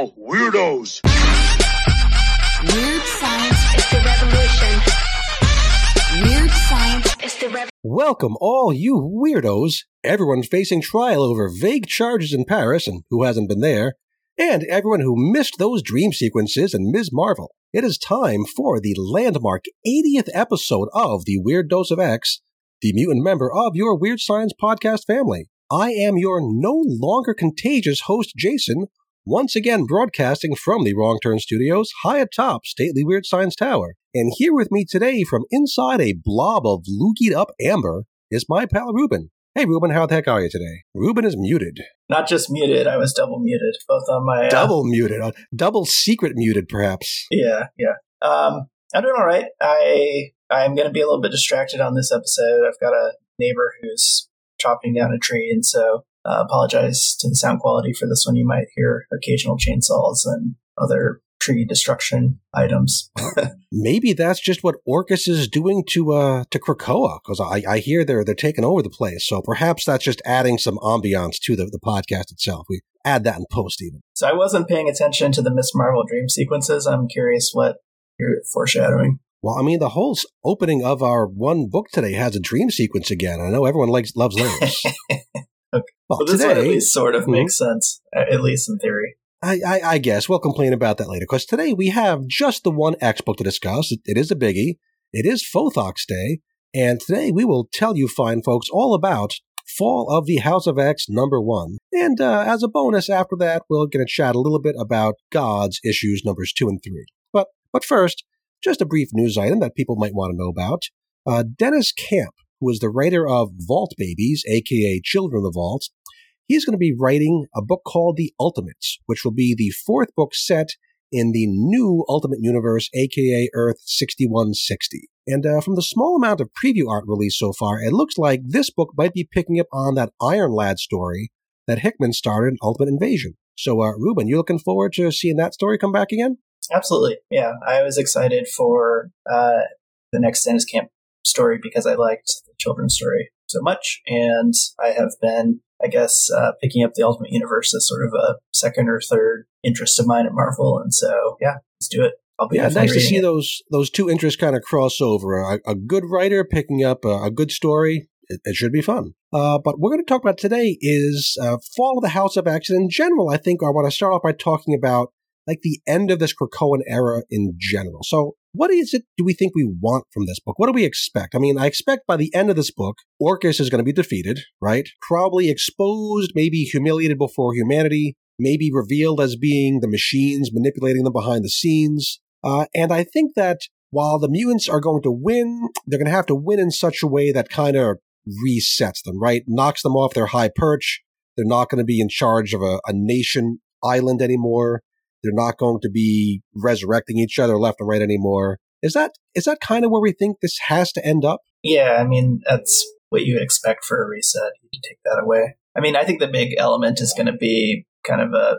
all weirdos. Weird science is the revolution. Weird science is the revolution. Welcome, all you weirdos, everyone facing trial over vague charges in Paris and who hasn't been there, and everyone who missed those dream sequences in Ms. Marvel. It is time for the landmark 80th episode of the Weird Dose of X, the mutant member of your Weird Science podcast family. I am your no longer contagious host, Jason, once again broadcasting from the Wrong Turn Studios high atop stately Weird Science Tower. And here with me today from inside a blob of loogied up amber is my pal Ruben. Hey Ruben, how the heck are you today? Ruben is muted. Not just muted, I was double muted, both on my uh, Double muted. uh, Double secret muted, perhaps. Yeah, yeah. Um, I'm doing all right. I I'm going to be a little bit distracted on this episode. I've got a neighbor who's chopping down a tree, and so uh, apologize to the sound quality for this one. You might hear occasional chainsaws and other tree destruction items. Maybe that's just what Orchis is doing to uh to Krakoa, because I, I hear they're they're taking over the place. So perhaps that's just adding some ambiance to the, the podcast itself. We add that in post even. so I wasn't paying attention to the Miss Marvel dream sequences. I'm curious what you're foreshadowing. Well, I mean, the whole opening of our one book today has a dream sequence again. I know everyone likes loves those. Well, Well, this one at least sort of Mhm. makes sense, at least in theory. I, I, I guess we'll complain about that later because today we have just the one X book to discuss. It, it is a biggie. It is Fothox Day. And today we will tell you fine folks all about Fall of the House of X number one. And uh, as a bonus after that, we're going to chat a little bit about Gods issues numbers two and three. But, but first, just a brief news item that people might want to know about. Uh, Deniz Camp, who is the writer of Vault Babies, aka Children of the Vault, he's going to be writing a book called The Ultimates, which will be the fourth book set in the new Ultimate Universe, aka Earth 6160. And uh, from the small amount of preview art released so far, it looks like this book might be picking up on that Iron Lad story that Hickman started in Ultimate Invasion. So, uh, Ruben, you looking forward to seeing that story come back again? Absolutely. Yeah. I was excited for uh, the next Deniz Camp story because I liked the children's story so much. And I have been, I guess, uh, picking up the Ultimate Universe as sort of a second or third interest of mine at Marvel. And so, yeah, let's do it. I'll be Yeah, nice to see it. those those two interests kind of cross over. A, a good writer picking up a, a good story. It, it should be fun. Uh, but we're going to talk about today is uh, Fall of the House of X. And in general, I think I want to start off by talking about like the end of this Krakoan era in general. So, what is it do we think we want from this book? What do we expect? I mean, I expect by the end of this book, Orchis is going to be defeated, right? Probably exposed, maybe humiliated before humanity, maybe revealed as being the machines manipulating them behind the scenes. Uh, and I think that while the mutants are going to win, they're going to have to win in such a way that kind of resets them, right? Knocks them off their high perch. They're not going to be in charge of a, a nation island anymore. They're not going to be resurrecting each other left and right anymore. Is that is that kind of where we think this has to end up? Yeah, I mean, that's what you would expect for a reset. You take that away. I mean, I think the big element is going to be kind of a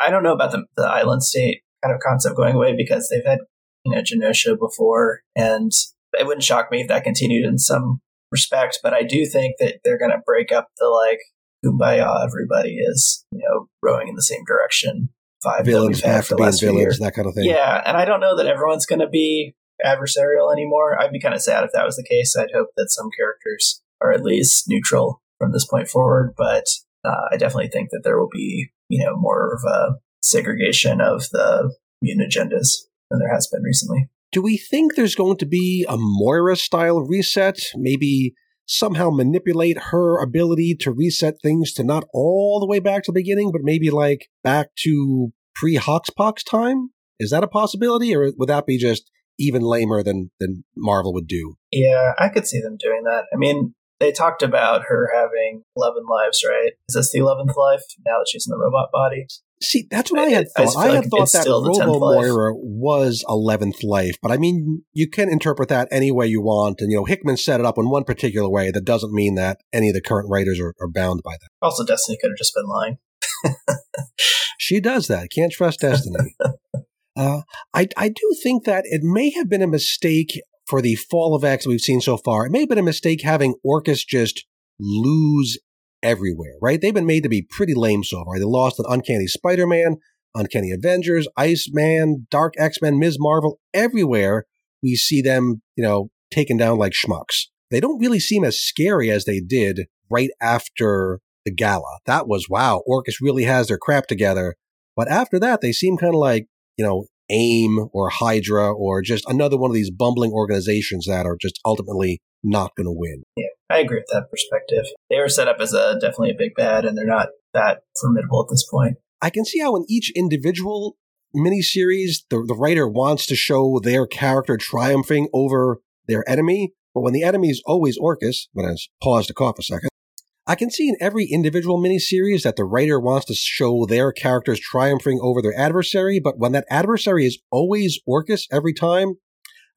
I don't know about the, the island state kind of concept going away because they've had, you know, Genosha before, and it wouldn't shock me if that continued in some respect. But I do think that they're going to break up the like kumbaya. Everybody is, you know, rowing in the same direction. Vibe Villains that we've had have to be in last few villains, that kind of thing. Yeah, and I don't know that everyone's going to be adversarial anymore. I'd be kind of sad if that was the case. I'd hope that some characters are at least neutral from this point forward, but uh, I definitely think that there will be, you know, more of a segregation of the mutant agendas than there has been recently. Do we think there's going to be a Moira style reset? Maybe somehow manipulate her ability to reset things to not all the way back to the beginning, but maybe like back to pre Hoxpox time? Is that a possibility, or would that be just even lamer than than Marvel would do? Yeah, I could see them doing that. I mean, they talked about her having 11 lives, right? Is this the 11th life now that she's in the robot body? See, that's what I I- had thought. feel I, had like thought that still the 10th Robo. Moira was eleventh life, but I mean, you can interpret that any way you want, and you know, Hickman set it up in one particular way. That doesn't mean that any of the current writers are, are bound by that. Also, Destiny could have just been lying. She does that. Can't trust Destiny. uh, I I do think that it may have been a mistake for the fall of X we've seen so far. It may have been a mistake having Orchis just lose everywhere. Right? They've been made to be pretty lame so far. They lost an Uncanny Spider-Man. Uncanny Avengers, Iceman, Dark X Men, Ms. Marvel, everywhere we see them, you know, taken down like schmucks. They don't really seem as scary as they did right after the gala. That was wow, Orchis really has their crap together. But after that, they seem kind of like, you know, AIM or Hydra or just another one of these bumbling organizations that are just ultimately not going to win. Yeah, I agree with that perspective. They were set up as a definitely a big bad, and they're not that formidable at this point. I can see how in each individual miniseries, the, the writer wants to show their character triumphing over their enemy. But when the enemy is always Orchis, when I pause to cough a second, I can see in every individual miniseries that the writer wants to show their characters triumphing over their adversary, but when that adversary is always Orchis every time,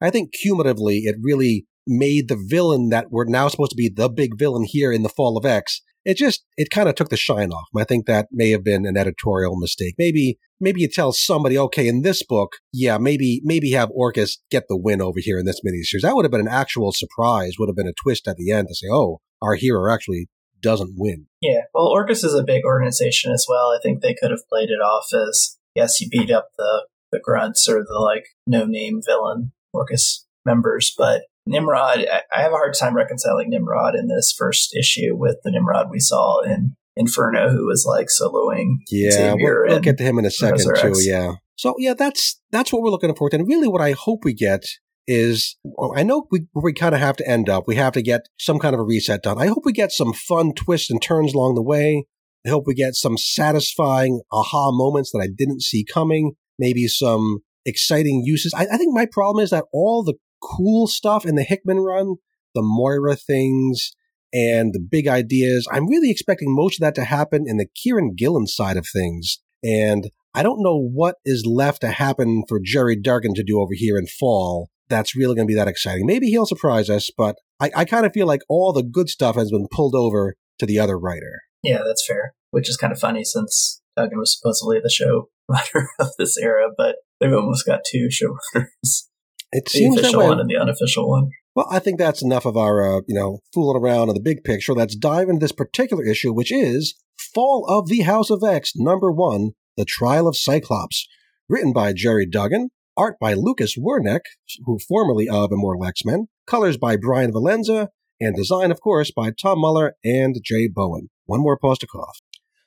I think cumulatively it really made the villain that we're now supposed to be the big villain here in the Fall of X. It just it kind of took the shine off. I think that may have been an editorial mistake. Maybe maybe you tell somebody, okay, in this book, yeah, maybe maybe have Orchis get the win over here in this miniseries. That would have been an actual surprise. Would have been a twist at the end to say, oh, our hero actually doesn't win. Yeah, well, Orchis is a big organization as well. I think they could have played it off as yes, you beat up the the grunts or the like no name villain Orchis members, but Nimrod, I have a hard time reconciling Nimrod in this first issue with the Nimrod we saw in Inferno, who was like soloing. Yeah, we'll, we'll get to him in a second too. Yeah. So yeah, that's that's what we're looking to. And really, what I hope we get is I know we we kind of have to end up. We have to get some kind of a reset done. I hope we get some fun twists and turns along the way. I hope we get some satisfying aha moments that I didn't see coming. Maybe some exciting uses. I, I think my problem is that all the cool stuff in the Hickman run, the Moira things, and the big ideas, I'm really expecting most of that to happen in the Kieron Gillen side of things. And I don't know what is left to happen for Gerry Duggan to do over here in fall. That's really going to be that exciting. Maybe he'll surprise us, but I, I kind of feel like all the good stuff has been pulled over to the other writer. Yeah, that's fair. Which is kind of funny since Duggan was supposedly the show writer of this era, but they've almost got two showrunners: It the seems that official one and the unofficial one. Well, I think that's enough of our, uh, you know, fooling around on the big picture. Let's dive into this particular issue, which is Fall of the House of X, number one, The Trial of Cyclops, written by Gerry Duggan, art by Lucas Werneck, who formerly of Immortal X-Men, colors by Brian Valenza, and design, of course, by Tom Muller and Jay Bowen. One more pause to cough.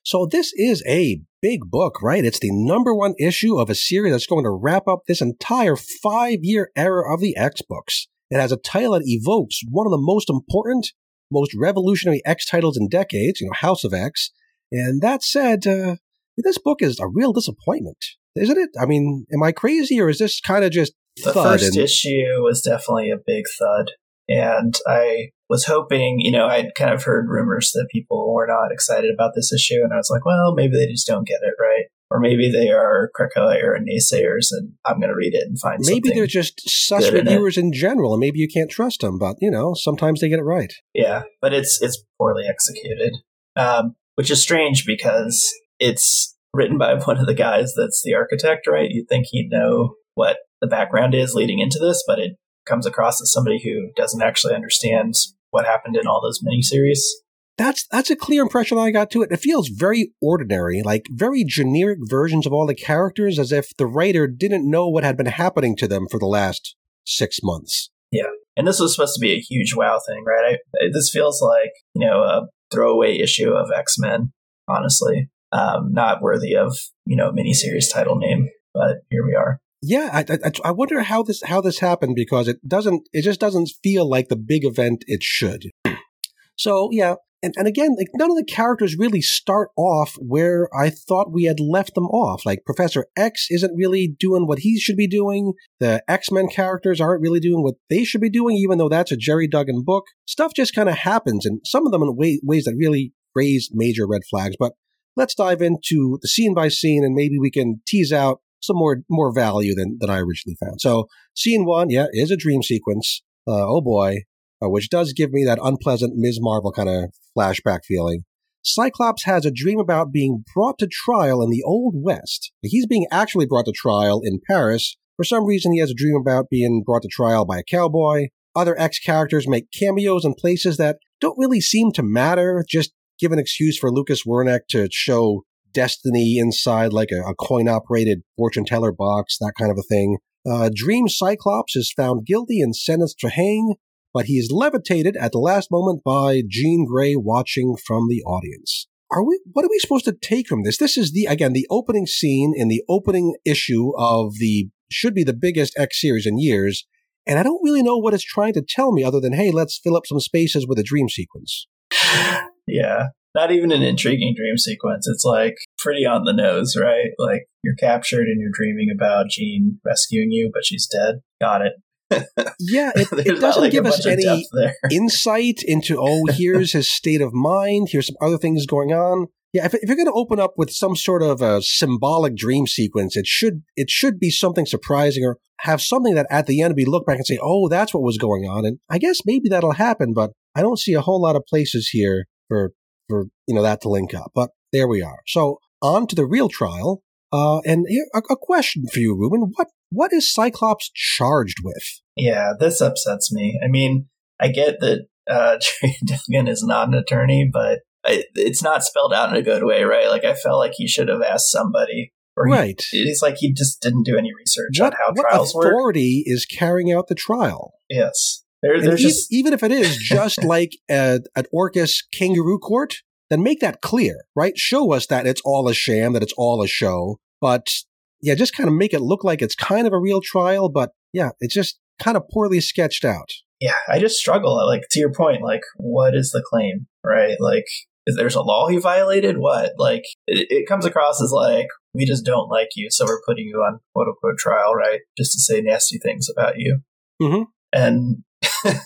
So this is a big book, right? It's the number one issue of a series that's going to wrap up this entire five-year era of the X books. It has a title that evokes one of the most important, most revolutionary X titles in decades, you know, House of X. And that said, uh, this book is a real disappointment, isn't it? I mean, am I crazy or is this kind of just The first and- issue was definitely a big thud. And I was hoping, you know, I'd kind of heard rumors that people were not excited about this issue. And I was like, well, maybe they just don't get it right. Or maybe they are Krakoa era naysayers and I'm going to read it and find maybe they're just sus good in reviewers in general, and maybe you can't trust them. But you know, sometimes they get it right. Yeah, but it's it's poorly executed, um, which is strange because it's written by one of the guys that's the architect, right? You'd think he'd know what the background is leading into this, but it comes across as somebody who doesn't actually understand what happened in all those miniseries. That's that's a clear impression I got to it. It feels very ordinary, like very generic versions of all the characters, as if the writer didn't know what had been happening to them for the last six months. Yeah, and this was supposed to be a huge wow thing, right? I, this feels like you know a throwaway issue of X Men, honestly, um, not worthy of you know miniseries title name. But here we are. Yeah, I, I, I wonder how this how this happened because it doesn't it just doesn't feel like the big event it should. so yeah, and, and again, like none of the characters really start off where I thought we had left them off. Like Professor X isn't really doing what he should be doing. The X Men characters aren't really doing what they should be doing, even though that's a Gerry Duggan book. Stuff just kind of happens, and some of them in way, ways that really raise major red flags. But let's dive into the scene by scene, and maybe we can tease out some more more value than than I originally found. So scene one, yeah, is a dream sequence. Uh, oh boy, uh, which does give me that unpleasant Ms. Marvel kind of flashback feeling. Cyclops has a dream about being brought to trial in the Old West. He's being actually brought to trial in Paris. For some reason, he has a dream about being brought to trial by a cowboy. Other X characters make cameos in places that don't really seem to matter, just give an excuse for Lucas Werneck to show destiny inside like a, a coin operated fortune teller box, that kind of a thing. Uh, Dream Cyclops is found guilty and sentenced to hang, but he is levitated at the last moment by Jean Grey watching from the audience. Are we, what are we supposed to take from this? This is the, again, the opening scene in the opening issue of the, should be the biggest X series in years. And I don't really know what it's trying to tell me other than, hey, let's fill up some spaces with a dream sequence. Yeah. Not even an intriguing dream sequence. It's like pretty on the nose, right? Like you're captured and you're dreaming about Jean rescuing you, but she's dead. Got it. Yeah, it, it doesn't like, give us any insight into, oh, here's his state of mind. Here's some other things going on. Yeah, if, if you're going to open up with some sort of a symbolic dream sequence, it should it should be something surprising or have something that at the end we look back and say, oh, that's what was going on. And I guess maybe that'll happen, but I don't see a whole lot of places here for for you know that to link up. But there we are. So on to the real trial. Uh, and here, a, a question for you, Ruben. What what is Cyclops charged with? Yeah, this upsets me. I mean, I get that uh, Trey Duggan is not an attorney, but I, it's not spelled out in a good way, right? Like I felt like he should have asked somebody, or he- Right. it's like he just didn't do any research What, on how what trials work. authority is carrying out the trial? Yes, there, there's e- just even if it is just like a, an Orchis kangaroo court, then make that clear, right? Show us that it's all a sham, that it's all a show. But yeah, just kind of make it look like it's kind of a real trial, but yeah, it's just kind of poorly sketched out. yeah, I just struggle. Like to your point, like what is the claim, right? Like is there's a law he violated? What? Like it, it comes across as like we just don't like you, so we're putting you on quote unquote trial, right? Just to say nasty things about you. Mhm. And I Which is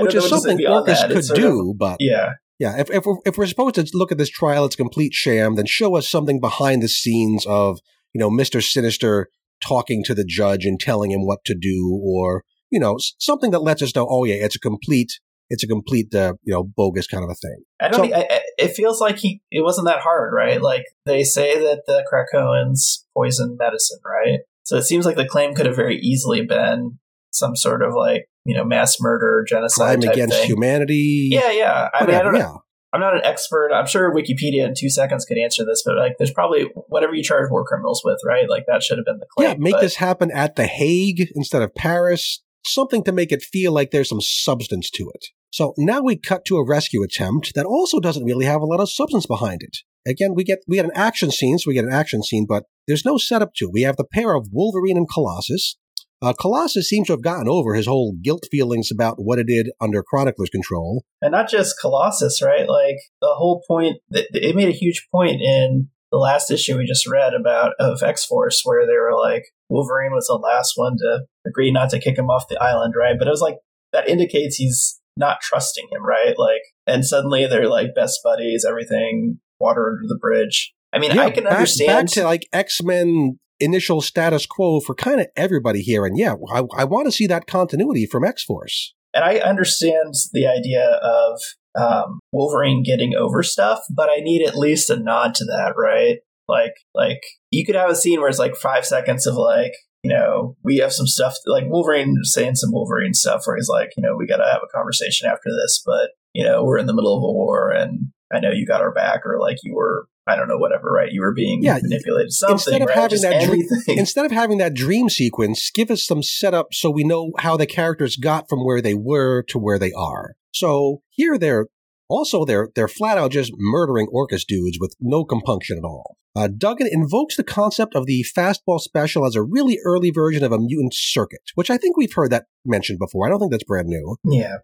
know what to say something Orchis could sort of- do, but yeah, yeah, if, if, we're, if we're supposed to look at this trial, it's a complete sham, then show us something behind the scenes of, you know, Mr. Sinister talking to the judge and telling him what to do, or, you know, something that lets us know, oh yeah, it's a complete, it's a complete, uh, you know, bogus kind of a thing. I don't. So- think- I, it feels like he. It wasn't that hard, right? Like they say that the Krakoans poison medicine, right? So it seems like the claim could have very easily been some sort of like you know mass murder, genocide Crime against thing. humanity. Yeah, yeah. I mean, i don't know yeah. i'm not an expert. I'm sure Wikipedia in two seconds could answer this, but like, there's probably whatever you charge war criminals with, right? Like that should have been the claim. Yeah, make but- this happen at The Hague instead of Paris. Something to make it feel like there's some substance to it. So now we cut to a rescue attempt that also doesn't really have a lot of substance behind it. Again, we get we get an action scene, so we get an action scene, but there's no setup to. it. We have the pair of Wolverine and Colossus. Uh, Colossus seems to have gotten over his whole guilt feelings about what it did under Chronicler's control. and not just Colossus, right? Like the whole point. th- It made a huge point in the last issue we just read about of X Force, where they were like Wolverine was the last one to agree not to kick him off the island, right? But it was like that indicates he's not trusting him, right? Like, and suddenly they're like best buddies, everything, water under the bridge. I mean, I can back, understand. back to like X Men initial status quo for kind of everybody here, and yeah, I, I want to see that continuity from X Force. and I understand the idea of um, Wolverine getting over stuff, but I need at least a nod to that, right? Like, like you could have a scene where it's like five seconds of like, you know, we have some stuff like Wolverine saying some Wolverine stuff where he's like, you know, we got to have a conversation after this, but you know, we're in the middle of a war, and I know you got our back, or like you were, I don't know, whatever, right? You were being Yeah, manipulated, something, instead of right? having Just that dream- Instead of having that dream sequence, give us some setup so we know how the characters got from where they were to where they are. So here they're also they're they're flat out just murdering Orchis dudes with no compunction at all. Uh, Duggan invokes the concept of the fastball special as a really early version of a mutant circuit, which I think we've heard that mentioned before. I don't think that's brand new. Yeah.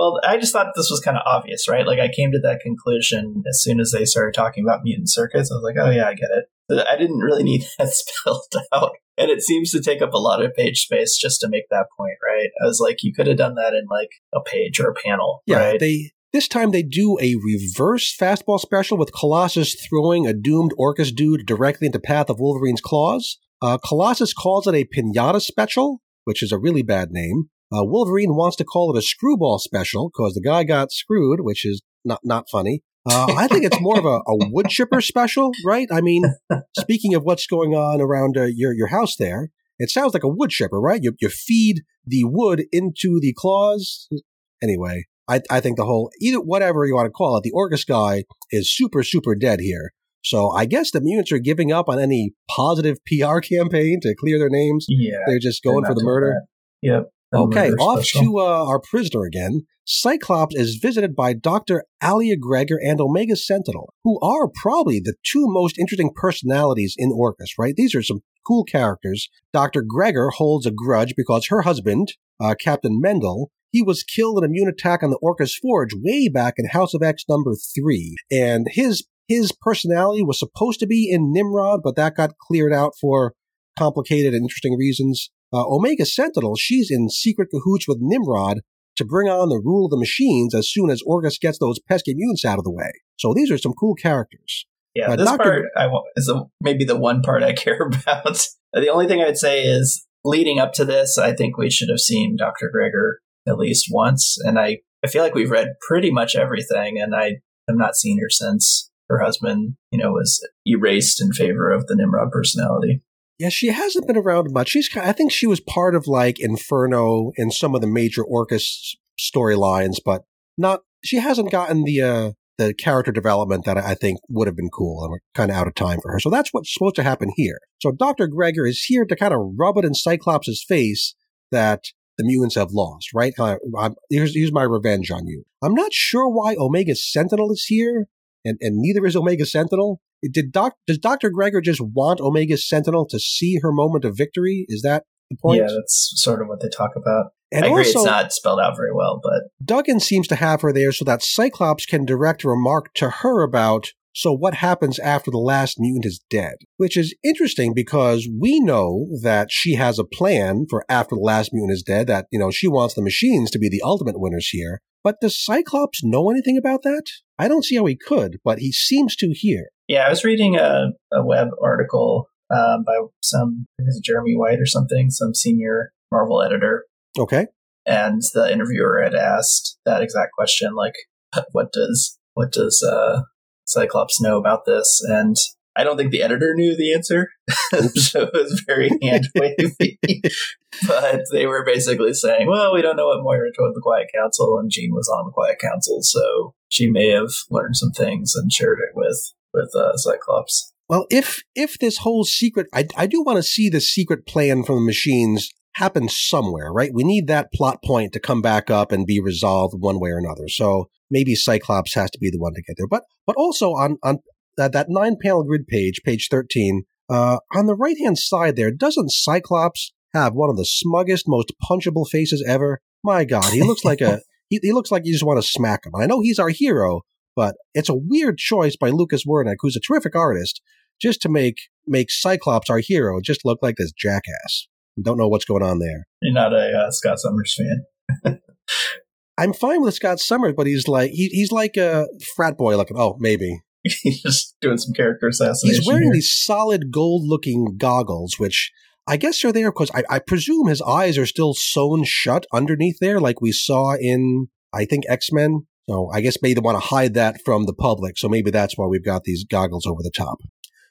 Well, I just thought this was kind of obvious, right? Like I came to that conclusion as soon as they started talking about mutant circuits. I was like, oh yeah, I get it. But I didn't really need that spelled out. And it seems to take up a lot of page space just to make that point, right? I was like, you could have done that in like a page or a panel, Yeah, right? they this time they do a reverse fastball special with Colossus throwing a doomed Orchis dude directly into path of Wolverine's claws. Uh, Colossus calls it a pinata special, which is a really bad name. Uh, Wolverine wants to call it a screwball special because the guy got screwed, which is not not funny. Uh, I think it's more of a, a wood chipper special, right? I mean, speaking of what's going on around uh, your your house there, it sounds like a wood chipper, right? You you feed the wood into the claws. Anyway, I I think the whole either whatever you want to call it, the Orchis guy is super super dead here. So I guess the mutants are giving up on any positive PR campaign to clear their names. Yeah. They're just going for the murder. Yep. Okay, off special. to uh, our prisoner again. Cyclops is visited by Dr. Alia Gregor and Omega Sentinel, who are probably the two most interesting personalities in Orchis, right? These are some cool characters. Dr. Gregor holds a grudge because her husband, uh, Captain Mendel, he was killed in a immune attack on the Orchis Forge way back in House of X number three. And his his personality was supposed to be in Nimrod, but that got cleared out for complicated and interesting reasons. Uh, Omega Sentinel, she's in secret cahoots with Nimrod to bring on the rule of the machines as soon as Orchis gets those pesky mutants out of the way. So these are some cool characters. Yeah, Uh, this Dr. part I is the maybe the one part I care about. the only thing I'd say is leading up to this, I think we should have seen Dr. Gregor at least once, and I I feel like we've read pretty much everything, and I have not seen her since her husband, you know, was erased in favor of the Nimrod personality. Yeah, she hasn't been around much. She's, ki- I think she was part of like Inferno and some of the major Orchis storylines, but not. She hasn't gotten the uh, the character development that I I think would have been cool, and we're kind of out of time for her. So that's what's supposed to happen here. So Doctor Gregor is here to kind of rub it in Cyclops' face that the mutants have lost. Right? Uh, I'm, here's here's my revenge on you. I'm not sure why Omega Sentinel is here, and and neither is Omega Sentinel. Did doc, does Dr. Gregor just want Omega Sentinel to see her moment of victory? Is that the point? Yeah, that's sort of what they talk about. and I agree, also, it's not spelled out very well, but Duggan seems to have her there so that Cyclops can direct a remark to her about, so what happens after the last mutant is dead? Which is interesting because we know that she has a plan for after the last mutant is dead, that, you know, she wants the machines to be the ultimate winners here. But does Cyclops know anything about that? I don't see how he could, but he seems to here. Yeah, I was reading a, a web article um, by some, I think it's Jeremy White or something, some senior Marvel editor, Okay. and the interviewer had asked that exact question, like, "What does what does uh, Cyclops know about this?" And I don't think the editor knew the answer, so it was very hand wavy. but they were basically saying, "Well, we don't know what Moira told the Quiet Council, and Jean was on the Quiet Council, so she may have learned some things and shared it with with uh, Cyclops." Well, if if this whole secret, I, I do want to see the secret plan from the machines happen somewhere, right? We need that plot point to come back up and be resolved one way or another. So maybe Cyclops has to be the one to get there. But but also on on that, that nine panel grid page, page thirteen, uh, on the right hand side there, doesn't Cyclops have one of the smuggest, most punchable faces ever? My God, he looks like a he, he looks like you just want to smack him. I know he's our hero, but it's a weird choice by Lucas Werneck, who's a terrific artist, just to make make Cyclops our hero just look like this jackass. Don't know what's going on there. You're not a uh, Scott Summers fan. I'm fine with Scott Summers, but he's like he, he's like a frat boy looking. Oh, maybe He's just doing some character assassination. he's wearing here. these solid gold looking goggles, which I guess are there because I, I presume his eyes are still sewn shut underneath there, like we saw in I think X Men. So I guess maybe they want to hide that from the public. So maybe that's why we've got these goggles over the top.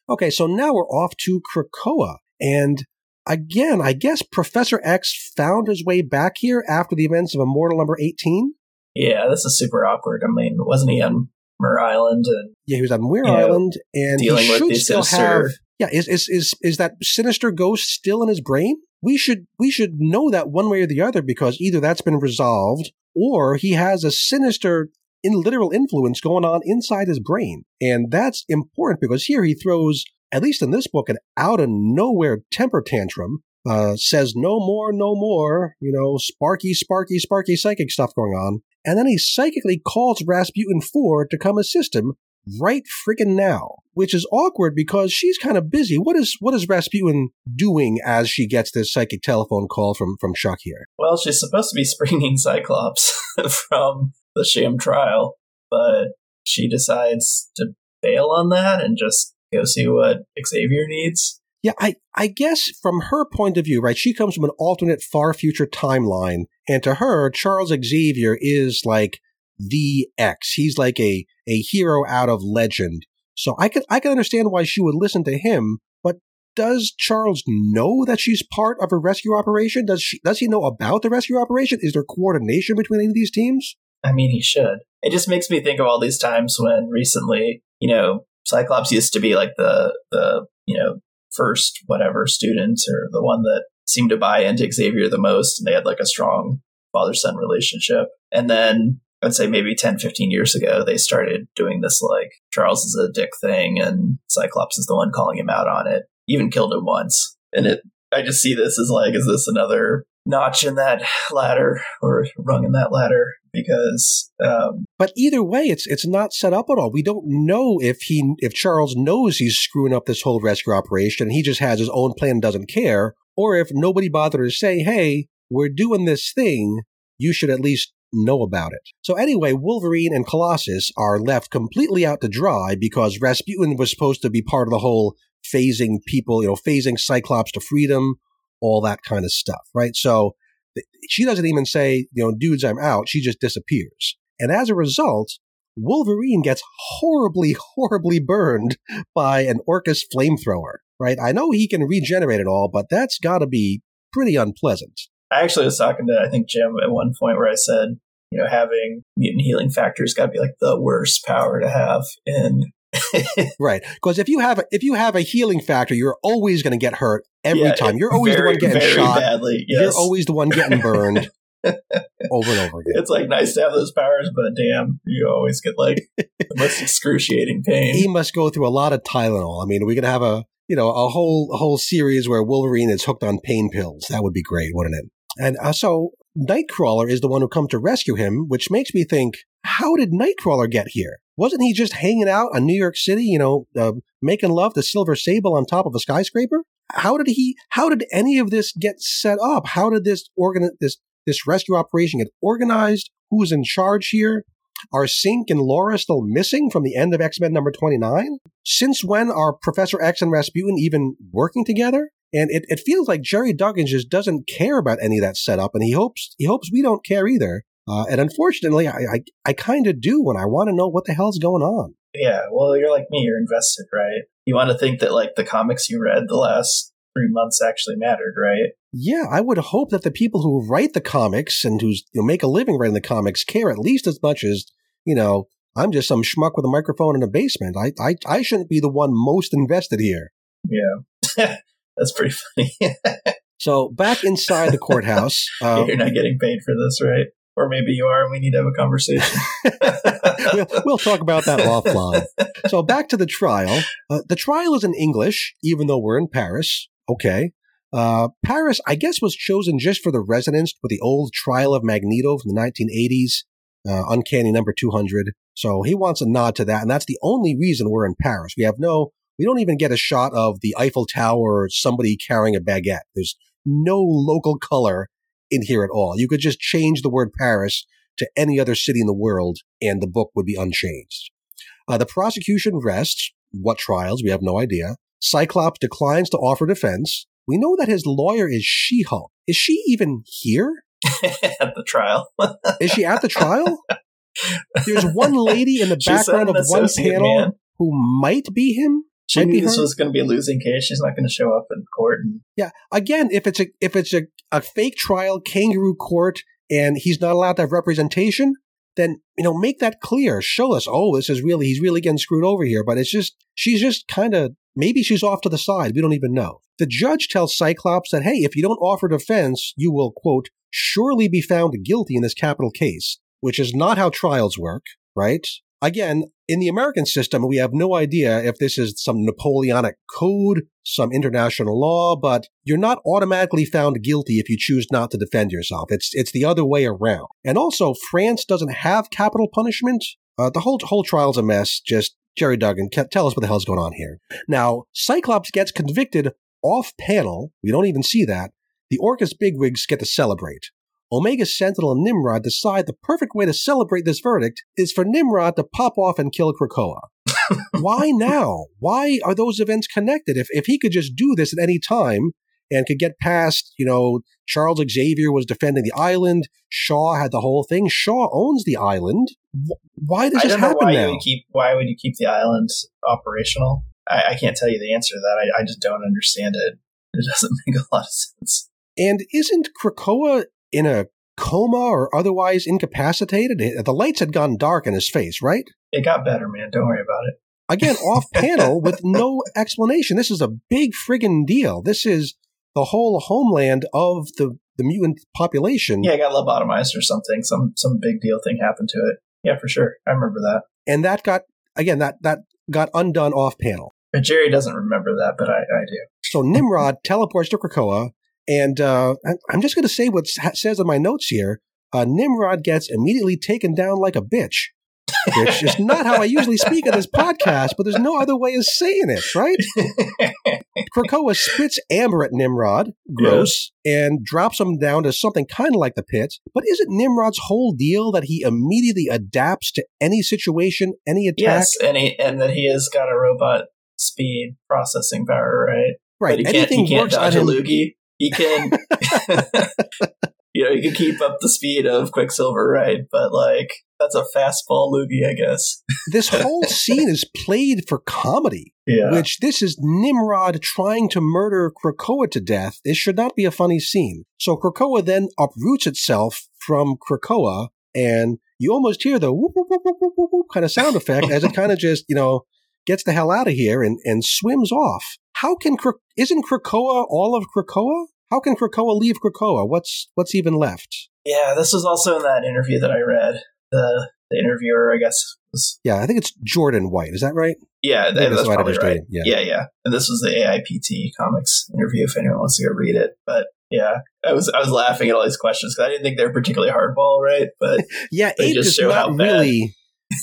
Okay, so now we're off to Krakoa. And again, I guess Professor X found his way back here after the events of Immortal number 18. Yeah, this is super awkward. I mean, wasn't he on Muir Island? And Yeah, he was on Muir You know, Island, and he should still have. Yeah, is, is is is that sinister ghost still in his brain? We should we should know that one way or the other because either that's been resolved or he has a sinister in literal influence going on inside his brain, and that's important because here he throws, at least in this book, an out of nowhere temper tantrum. Uh, says no more, no more. You know, sparky, sparky, sparky psychic stuff going on, and then he psychically calls Rasputin Four to come assist him right friggin' now, which is awkward because she's kind of busy. What is what is Rasputin doing as she gets this psychic telephone call from from here? well, she's supposed to be springing Cyclops from the sham trial, but she decides to bail on that and just go see what Xavier needs. Yeah, I I guess from her point of view, right? She comes from an alternate far future timeline, and to her, Charles Xavier is like the X. He's like a a hero out of legend. So I can I can understand why she would listen to him, but does Charles know that she's part of a rescue operation? Does she does he know about the rescue operation? Is there coordination between any of these teams? I mean, he should. It just makes me think of all these times when recently, you know, Cyclops used to be like the the you know first whatever student or the one that seemed to buy into Xavier the most, and they had like a strong father son relationship. And then I'd say maybe 10, 15 years ago, they started doing this like Charles is a dick thing, and Cyclops is the one calling him out on it. Even killed him once, and it. I just see this as like, is this another notch in that ladder or rung in that ladder? Because, um, But either way, it's it's not set up at all. We don't know if he if Charles knows he's screwing up this whole rescue operation and he just has his own plan and doesn't care, or if nobody bothered to say, "Hey, we're doing this thing. You should at least know about it." So anyway, Wolverine and Colossus are left completely out to dry because Rasputin was supposed to be part of the whole phasing people, you know, phasing Cyclops to freedom, all that kind of stuff, right? So she doesn't even say, you know, dudes, I'm out. She just disappears. And as a result, Wolverine gets horribly, horribly burned by an Orchis flamethrower, right? I know he can regenerate it all, but that's got to be pretty unpleasant. I actually was talking to I think Jim at one point where I said, you know, having mutant healing factors got to be like the worst power to have in. Right. Because if you have a, if you have a healing factor, you're always going to get hurt every Yeah, time. You're always very, the one getting shot. badly. Yes. You're always the one getting burned over and over again. it's like nice to have those powers, but damn, you always get like the most excruciating pain. he must go through a lot of Tylenol. I mean, we're gonna have a you know a whole a whole series where Wolverine is hooked on pain pills. That would be great, wouldn't it? And uh, so Nightcrawler is the one who comes to rescue him, which makes me think, how did Nightcrawler get here? Wasn't he just hanging out in New York City, you know, uh, making love to Silver Sable on top of a skyscraper? How did he? How did any of this get set up? How did this organ this this rescue operation get organized? Who's in charge here? Are Synch and Laura still missing from the end of X Men number 29? Since when are Professor X and Rasputin even working together? And it, it feels like Gerry Duggan just doesn't care about any of that setup, and he hopes he hopes we don't care either. Uh, and unfortunately, I I, I kind of do when I want to know what the hell's going on. yeah, well, you're like me. You're invested, right? You want to think that like the comics you read the last three months actually mattered, right? Yeah, I would hope that the people who write the comics and who you know, make a living writing the comics care at least as much as you know. I'm just some schmuck with a microphone in a basement. I I, I shouldn't be the one most invested here. Yeah, that's pretty funny. So back inside the courthouse, uh, you're not getting paid for this, right? Or maybe you are, and we need to have a conversation. we'll, we'll talk about that offline. So back to the trial. Uh, the trial is in English, even though we're in Paris. Okay. Uh, Paris, I guess, was chosen just for the resonance with the old trial of Magneto from the 1980s, uh, Uncanny Number 200. So he wants a nod to that, and that's the only reason we're in Paris. We have no, we don't even get a shot of the Eiffel Tower or somebody carrying a baguette. There's no local color in here at all. You could just change the word Paris to any other city in the world, and the book would be unchanged. Uh, the prosecution rests. What trials? We have no idea. Cyclops declines to offer defense. We know that his lawyer is She Hulk. Is she even here? at the trial. Is she at the trial? There's one lady in the background of one panel man. who might be him. She Might knew this was going to be a losing case. She's not going to show up in court. And Yeah. Again, if it's a if it's a, a fake trial, kangaroo court, and he's not allowed to have representation, then you know make that clear. Show us, oh, this is really he's really getting screwed over here. But it's just she's just kind of maybe she's off to the side. We don't even know. The judge tells Cyclops that hey, if you don't offer defense, you will quote surely be found guilty in this capital case, which is not how trials work, right? Again, in the American system, we have no idea if this is some Napoleonic code, some international law, but you're not automatically found guilty if you choose not to defend yourself. It's it's the other way around. And also, France doesn't have capital punishment. Uh, the whole whole trial's a mess. Just Gerry Duggan, tell us what the hell's going on here. Now, Cyclops gets convicted off panel. We don't even see that. The Orchis bigwigs get to celebrate. Omega Sentinel and Nimrod decide the perfect way to celebrate this verdict is for Nimrod to pop off and kill Krakoa. Why now? Why are those events connected? If if he could just do this at any time and could get past, you know, Charles Xavier was defending the island, Shaw had the whole thing. Shaw owns the island. Why does I this happen why now? keep. Why would you keep the island operational? I, I can't tell you the answer to that. I, I just don't understand it. It doesn't make a lot of sense. And isn't Krakoa in a coma or otherwise incapacitated? The lights had gone dark in his face, right? It got better, man. Don't worry about it. again off panel with no explanation. This is a big friggin' deal. This is the whole homeland of the the mutant population. Yeah, it got lobotomized or something. Some some big deal thing happened to it. Yeah, for sure. I remember that. And that got again that that got undone off panel. But Gerry doesn't remember that, but I, I do. So Nimrod teleports to Krakoa, and uh, I'm just going to say what says in my notes here. Uh, Nimrod gets immediately taken down like a bitch which is not how I usually speak on this podcast, but there's no other way of saying it, right? Krakoa spits amber at Nimrod, gross, yeah. and drops him down to something kind of like the pit. But isn't Nimrod's whole deal that he immediately adapts to any situation, any attack? Yes, and, he, and that he has got a robot speed processing power, right? Right. Anything can't dodge a loogie. He can. you know, you can keep up the speed of Quicksilver, right? But like, that's a fastball loogie, I guess. this whole scene is played for comedy. Yeah. Which this is Nimrod trying to murder Krakoa to death. This should not be a funny scene. So Krakoa then uproots itself from Krakoa, and you almost hear the whoop, whoop, whoop, whoop, whoop, whoop kind of sound effect as it kind of just, you know, gets the hell out of here and, and swims off. How can isn't Krakoa all of Krakoa? How can Krakoa leave Krakoa? What's what's even left? Yeah, this was also in that interview that I read. The the interviewer, I guess, was yeah. I think it's Jordan White. Is that right? Yeah, that, that's probably right. Yeah. yeah, yeah. And this was the AIPT comics interview. If anyone wants to go read it, but yeah, I was I was laughing at all these questions because I didn't think they were particularly hardball, right? But yeah, they just show how really.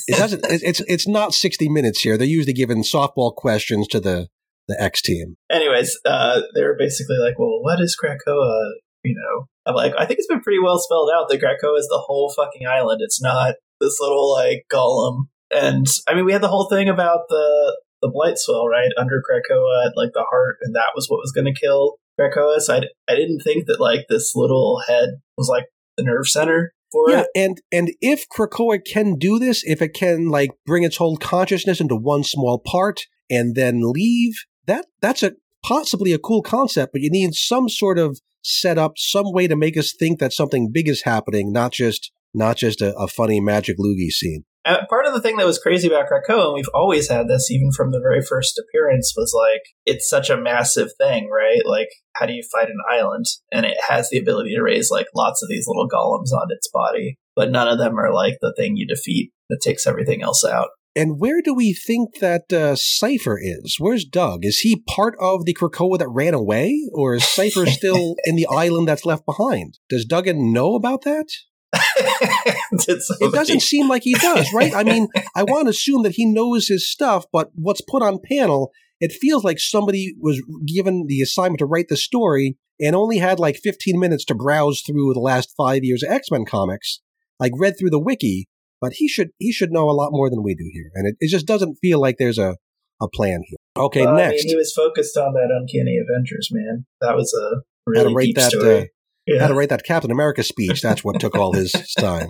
it doesn't. It's it's not sixty minutes here. They're usually giving softball questions to the the X team. Anyways, uh, they were basically like, "Well, what is Krakoa?" You know, I'm like, I think it's been pretty well spelled out that Krakoa is the whole fucking island. It's not this little like golem. And I mean, we had the whole thing about the the blight swell right under Krakoa, like the heart, and that was what was going to kill Krakoa. So I, I didn't think that like this little head was like the nerve center for yeah, it. and and if Krakoa can do this, if it can like bring its whole consciousness into one small part and then leave, that that's a possibly a cool concept, but you need some sort of setup, some way to make us think that something big is happening, not just not just a, a funny magic loogie scene. Uh, part of the thing that was crazy about Krakoa, and we've always had this even from the very first appearance, was like it's such a massive thing, right? Like, how do you fight an island? And it has the ability to raise like lots of these little golems on its body, but none of them are like the thing you defeat that takes everything else out. And where do we think that uh, Cypher is? Where's Doug? Is he part of the Krakoa that ran away, or is Cypher still in the island that's left behind? Does Duggan know about that? it doesn't seem like he does, right? I mean, I want to assume that he knows his stuff, but what's put on panel, it feels like somebody was given the assignment to write the story and only had like 15 minutes to browse through the last five years of X Men comics, like read through the wiki but he should he should know a lot more than we do here, and it, it just doesn't feel like there's a a plan here. Okay, well, next. I mean, he was focused on that Uncanny Avengers, man. That was a really deep that, story. Uh, yeah. How to write that Captain America speech. That's what took all his time.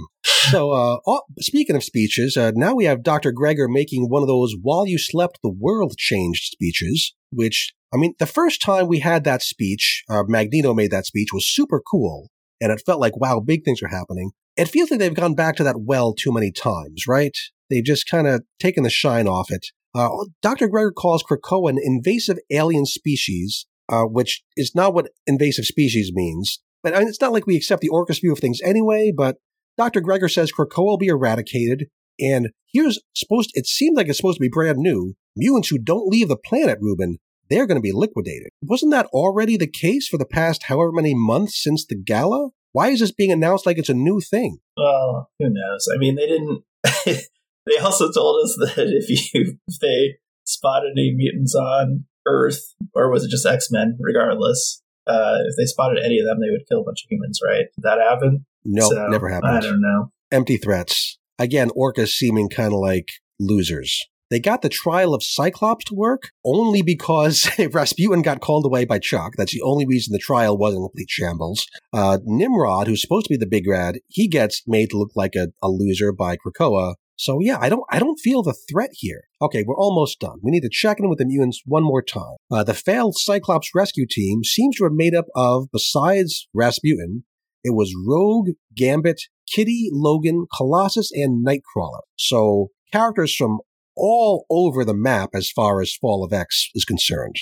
So, uh, speaking of speeches, uh, now we have Dr. Gregor making one of those while you slept, the world changed speeches, which, I mean, the first time we had that speech, uh, Magneto made that speech was super cool. And it felt like, wow, big things are happening it feels like they've gone back to that well too many times, right? They've just kind of taken the shine off it. Uh, Dr. Gregor calls Krakoa an invasive alien species, uh, which is not what invasive species means. But I mean, it's not like we accept the Orchis view of things anyway, but Dr. Gregor says Krakoa will be eradicated. And here's supposed, it seems like it's supposed to be brand new. Mutants who don't leave the planet, Ruben, they're going to be liquidated. Wasn't that already the case for the past however many months since the gala? Why is this being announced like it's a new thing? Well, who knows? I mean, they didn't. they also told us that if you if they spotted any mutants on Earth, or was it just X Men? Regardless, uh, if they spotted any of them, they would kill a bunch of humans. Right? Did that happen? No, so, never happened. I don't know. Empty threats. Again, Orchis seeming kind of like losers. They got the trial of Cyclops to work only because Rasputin got called away by Chuck. That's the only reason the trial wasn't complete shambles. Uh, Nimrod, who's supposed to be the big red, he gets made to look like a, a loser by Krakoa. So yeah, I don't, I don't feel the threat here. Okay, we're almost done. We need to check in with the mutants one more time. Uh, the failed Cyclops rescue team seems to have made up of, besides Rasputin, it was Rogue, Gambit, Kitty, Logan, Colossus, and Nightcrawler. So characters from all over the map as far as Fall of X is concerned.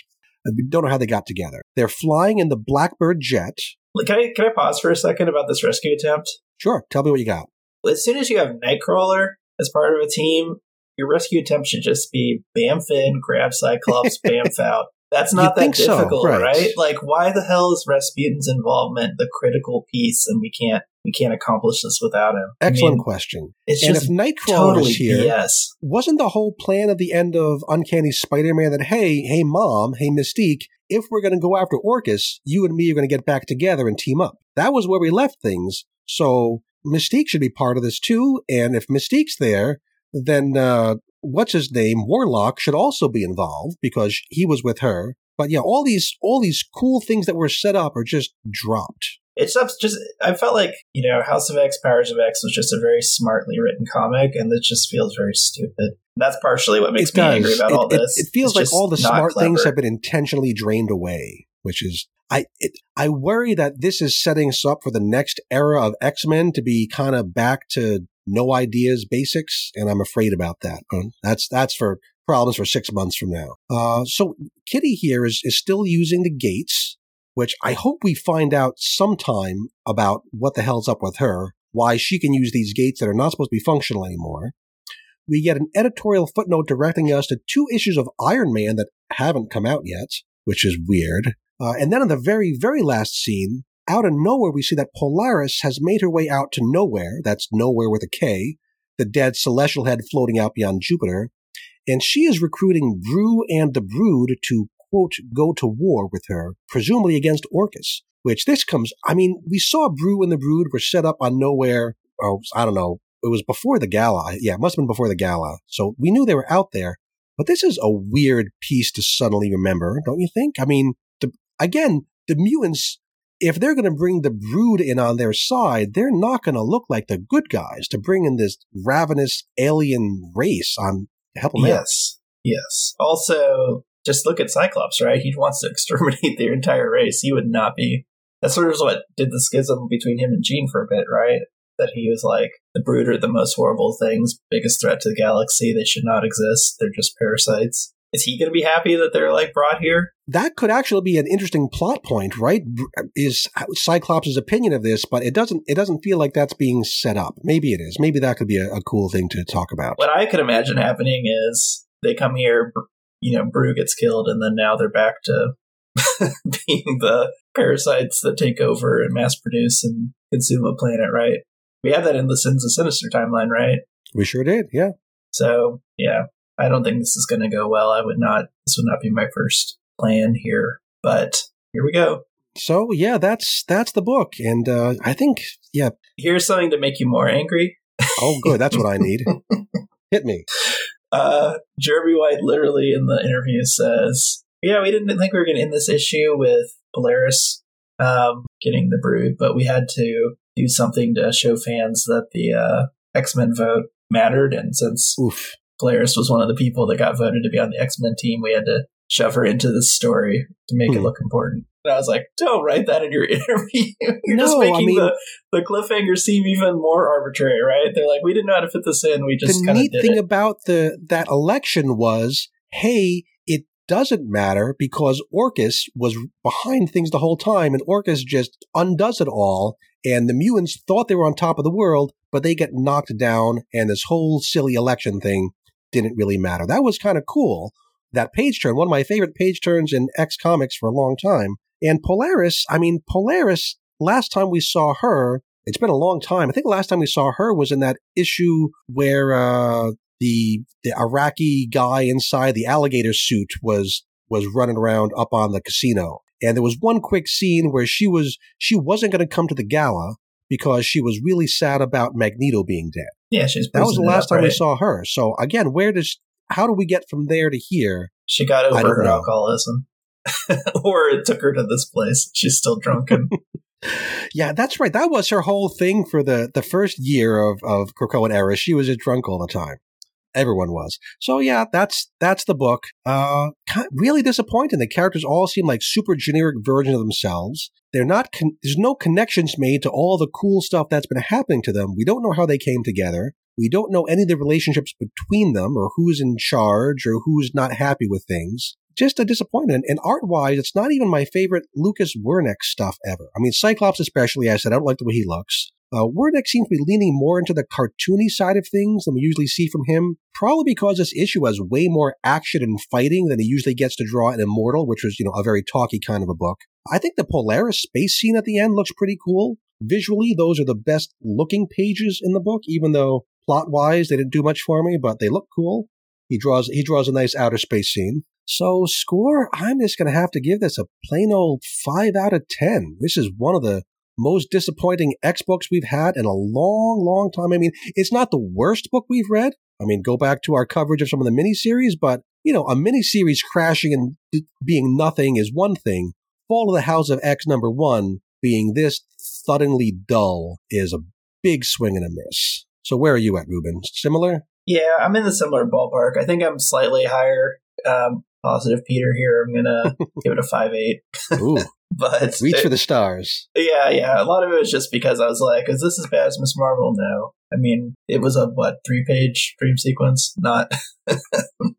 I don't know how they got together. They're flying in the Blackbird jet. Can I can I pause for a second about this rescue attempt? Sure, tell me what you got. As soon as you have Nightcrawler as part of a team, your rescue attempt should just be bamf in, grab Cyclops, bamf out. That's not You'd that think so, difficult, right. right? Like, why the hell is Rasputin's involvement the critical piece, and we can't we can't accomplish this without him? I Excellent mean, question. It's And just if Nightcrawler totally is here, BS. wasn't the whole plan at the end of Uncanny Spider-Man that hey, hey, mom, hey, Mystique, if we're going to go after Orchis, you and me are going to get back together and team up. That was where we left things. So Mystique should be part of this too. And if Mystique's there, then uh, what's his name, Warlock, should also be involved because he was with her. But yeah, all these all these cool things that were set up are just dropped. It's just, just I felt like you know House of X, Powers of X was just a very smartly written comic, and it just feels very stupid. That's partially what makes me angry about it, all it- this. It, feels It's like all the smart things have been intentionally drained away, which is I it, I worry that this is setting us up for the next era of X Men to be kind of back to no ideas basics, and I'm afraid about that. Uh, That's that's for problems for six months from now. Uh, so Kitty here is is still using the gates, which I hope we find out sometime about what the hell's up with her, why she can use these gates that are not supposed to be functional anymore we get an editorial footnote directing us to two issues of Iron Man that haven't come out yet, which is weird. Uh, and then in the very, very last scene, out of nowhere, we see that Polaris has made her way out to Knowhere. That's Knowhere with a K, the dead celestial head floating out beyond Jupiter. And she is recruiting Broo and the Brood to, quote, go to war with her, presumably against Orchis. Which this comes, I mean, we saw Broo and the Brood were set up on Knowhere, oh, I don't know, it was before the gala. Yeah, it must have been before the gala. So we knew they were out there. But this is a weird piece to suddenly remember, don't you think? I mean, the, again, the mutants, if they're going to bring the brood in on their side, they're not going to look like the good guys to bring in this ravenous alien race on help them out. Yes, yes. Also, just look at Cyclops, right? He wants to exterminate their entire race. He would not be. That sort of what did the schism between him and Jean for a bit, right? That he was like the brood are the most horrible things, biggest threat to the galaxy. They should not exist. They're just parasites. Is he going to be happy that they're like brought here? That could actually be an interesting plot point, right? Is uh, Cyclops' opinion of this, but it doesn't. It doesn't feel like that's being set up. Maybe it is. Maybe that could be a, a cool thing to talk about. What I could imagine happening is they come here, you know, Broo gets killed, and then now they're back to being the parasites that take over and mass produce and consume a planet, right? We had that in the Sins of Sinister timeline, right? We sure did. Yeah. So, yeah, I don't think this is going to go well. I would not, this would not be my first plan here, but here we go. So yeah, that's that's the book, and uh, I think yeah. Here's something to make you more angry. Oh, good. That's what I need. Hit me. Uh, Jeremy White literally in the interview says, "Yeah, we didn't think we were going to end this issue with Polaris um, getting the brood, but we had to do something to show fans that the uh, X Men vote mattered, and since Oof. Polaris was one of the people that got voted to be on the X Men team, we had to shove her into the story to make it Hmm. look important." And I was like, "Don't write that in your interview. You're just No, I making mean- the the cliffhanger seem even more arbitrary, right? They're like, we didn't know how to fit this in. We just the kind of neat did thing it." about the that election was, hey, it doesn't matter because Orchis was behind things the whole time, and Orchis just undoes it all. And the mutants thought they were on top of the world, but they get knocked down, and this whole silly election thing didn't really matter. That was kind of cool. That page turn, one of my favorite page turns in X Comics for a long time. And Polaris, I mean, Polaris, last time we saw her, it's been a long time. I think last time we saw her was in that issue where uh, the the Iraqi guy inside the alligator suit was was running around up on the casino. And there was one quick scene where she was she wasn't going to come to the gala because she was really sad about Magneto being dead. Yeah, she's That was the last time we saw her. So again, where does how do we get from there to here? She got over her know. alcoholism, or it took her to this place. She's still drunken. Yeah, that's right. That was her whole thing for the the first year of of Krakoan era. She was just drunk all the time. Everyone was. So yeah, that's that's the book. Uh, really disappointing. The characters all seem like super generic versions of themselves. They're not. Con- there's no connections made to all the cool stuff that's been happening to them. We don't know how they came together. We don't know any of the relationships between them or who's in charge or who's not happy with things. Just a disappointment. And art wise, it's not even my favorite Lucas Werneck stuff ever. I mean, Cyclops especially, I said, I don't like the way he looks. Uh, Werneck seems to be leaning more into the cartoony side of things than we usually see from him, probably because this issue has way more action and fighting than he usually gets to draw in Immortal, which was, you know, a very talky kind of a book. I think the Polaris space scene at the end looks pretty cool. Visually, those are the best looking pages in the book, even though plot wise they didn't do much for me, but they look cool. He draws he draws a nice outer space scene. So score, I'm just gonna have to give this a plain old five out of ten. This is one of the most disappointing X books we've had in a long, long time. I mean, it's not the worst book we've read. I mean, go back to our coverage of some of the miniseries, but you know, a miniseries crashing and being nothing is one thing. Fall of the House of X number one being this thuddingly dull is a big swing and a miss. So where are you at, Ruben? Similar? Yeah, I'm in the similar ballpark. I think I'm slightly higher. Um, positive Peter here. I'm gonna give it a five eight. Ooh. but reach it, for the stars. Yeah, yeah. A lot of it was just because I was like, "Is this as bad as Miss Marvel?" No. I mean, it was a what three page dream sequence, not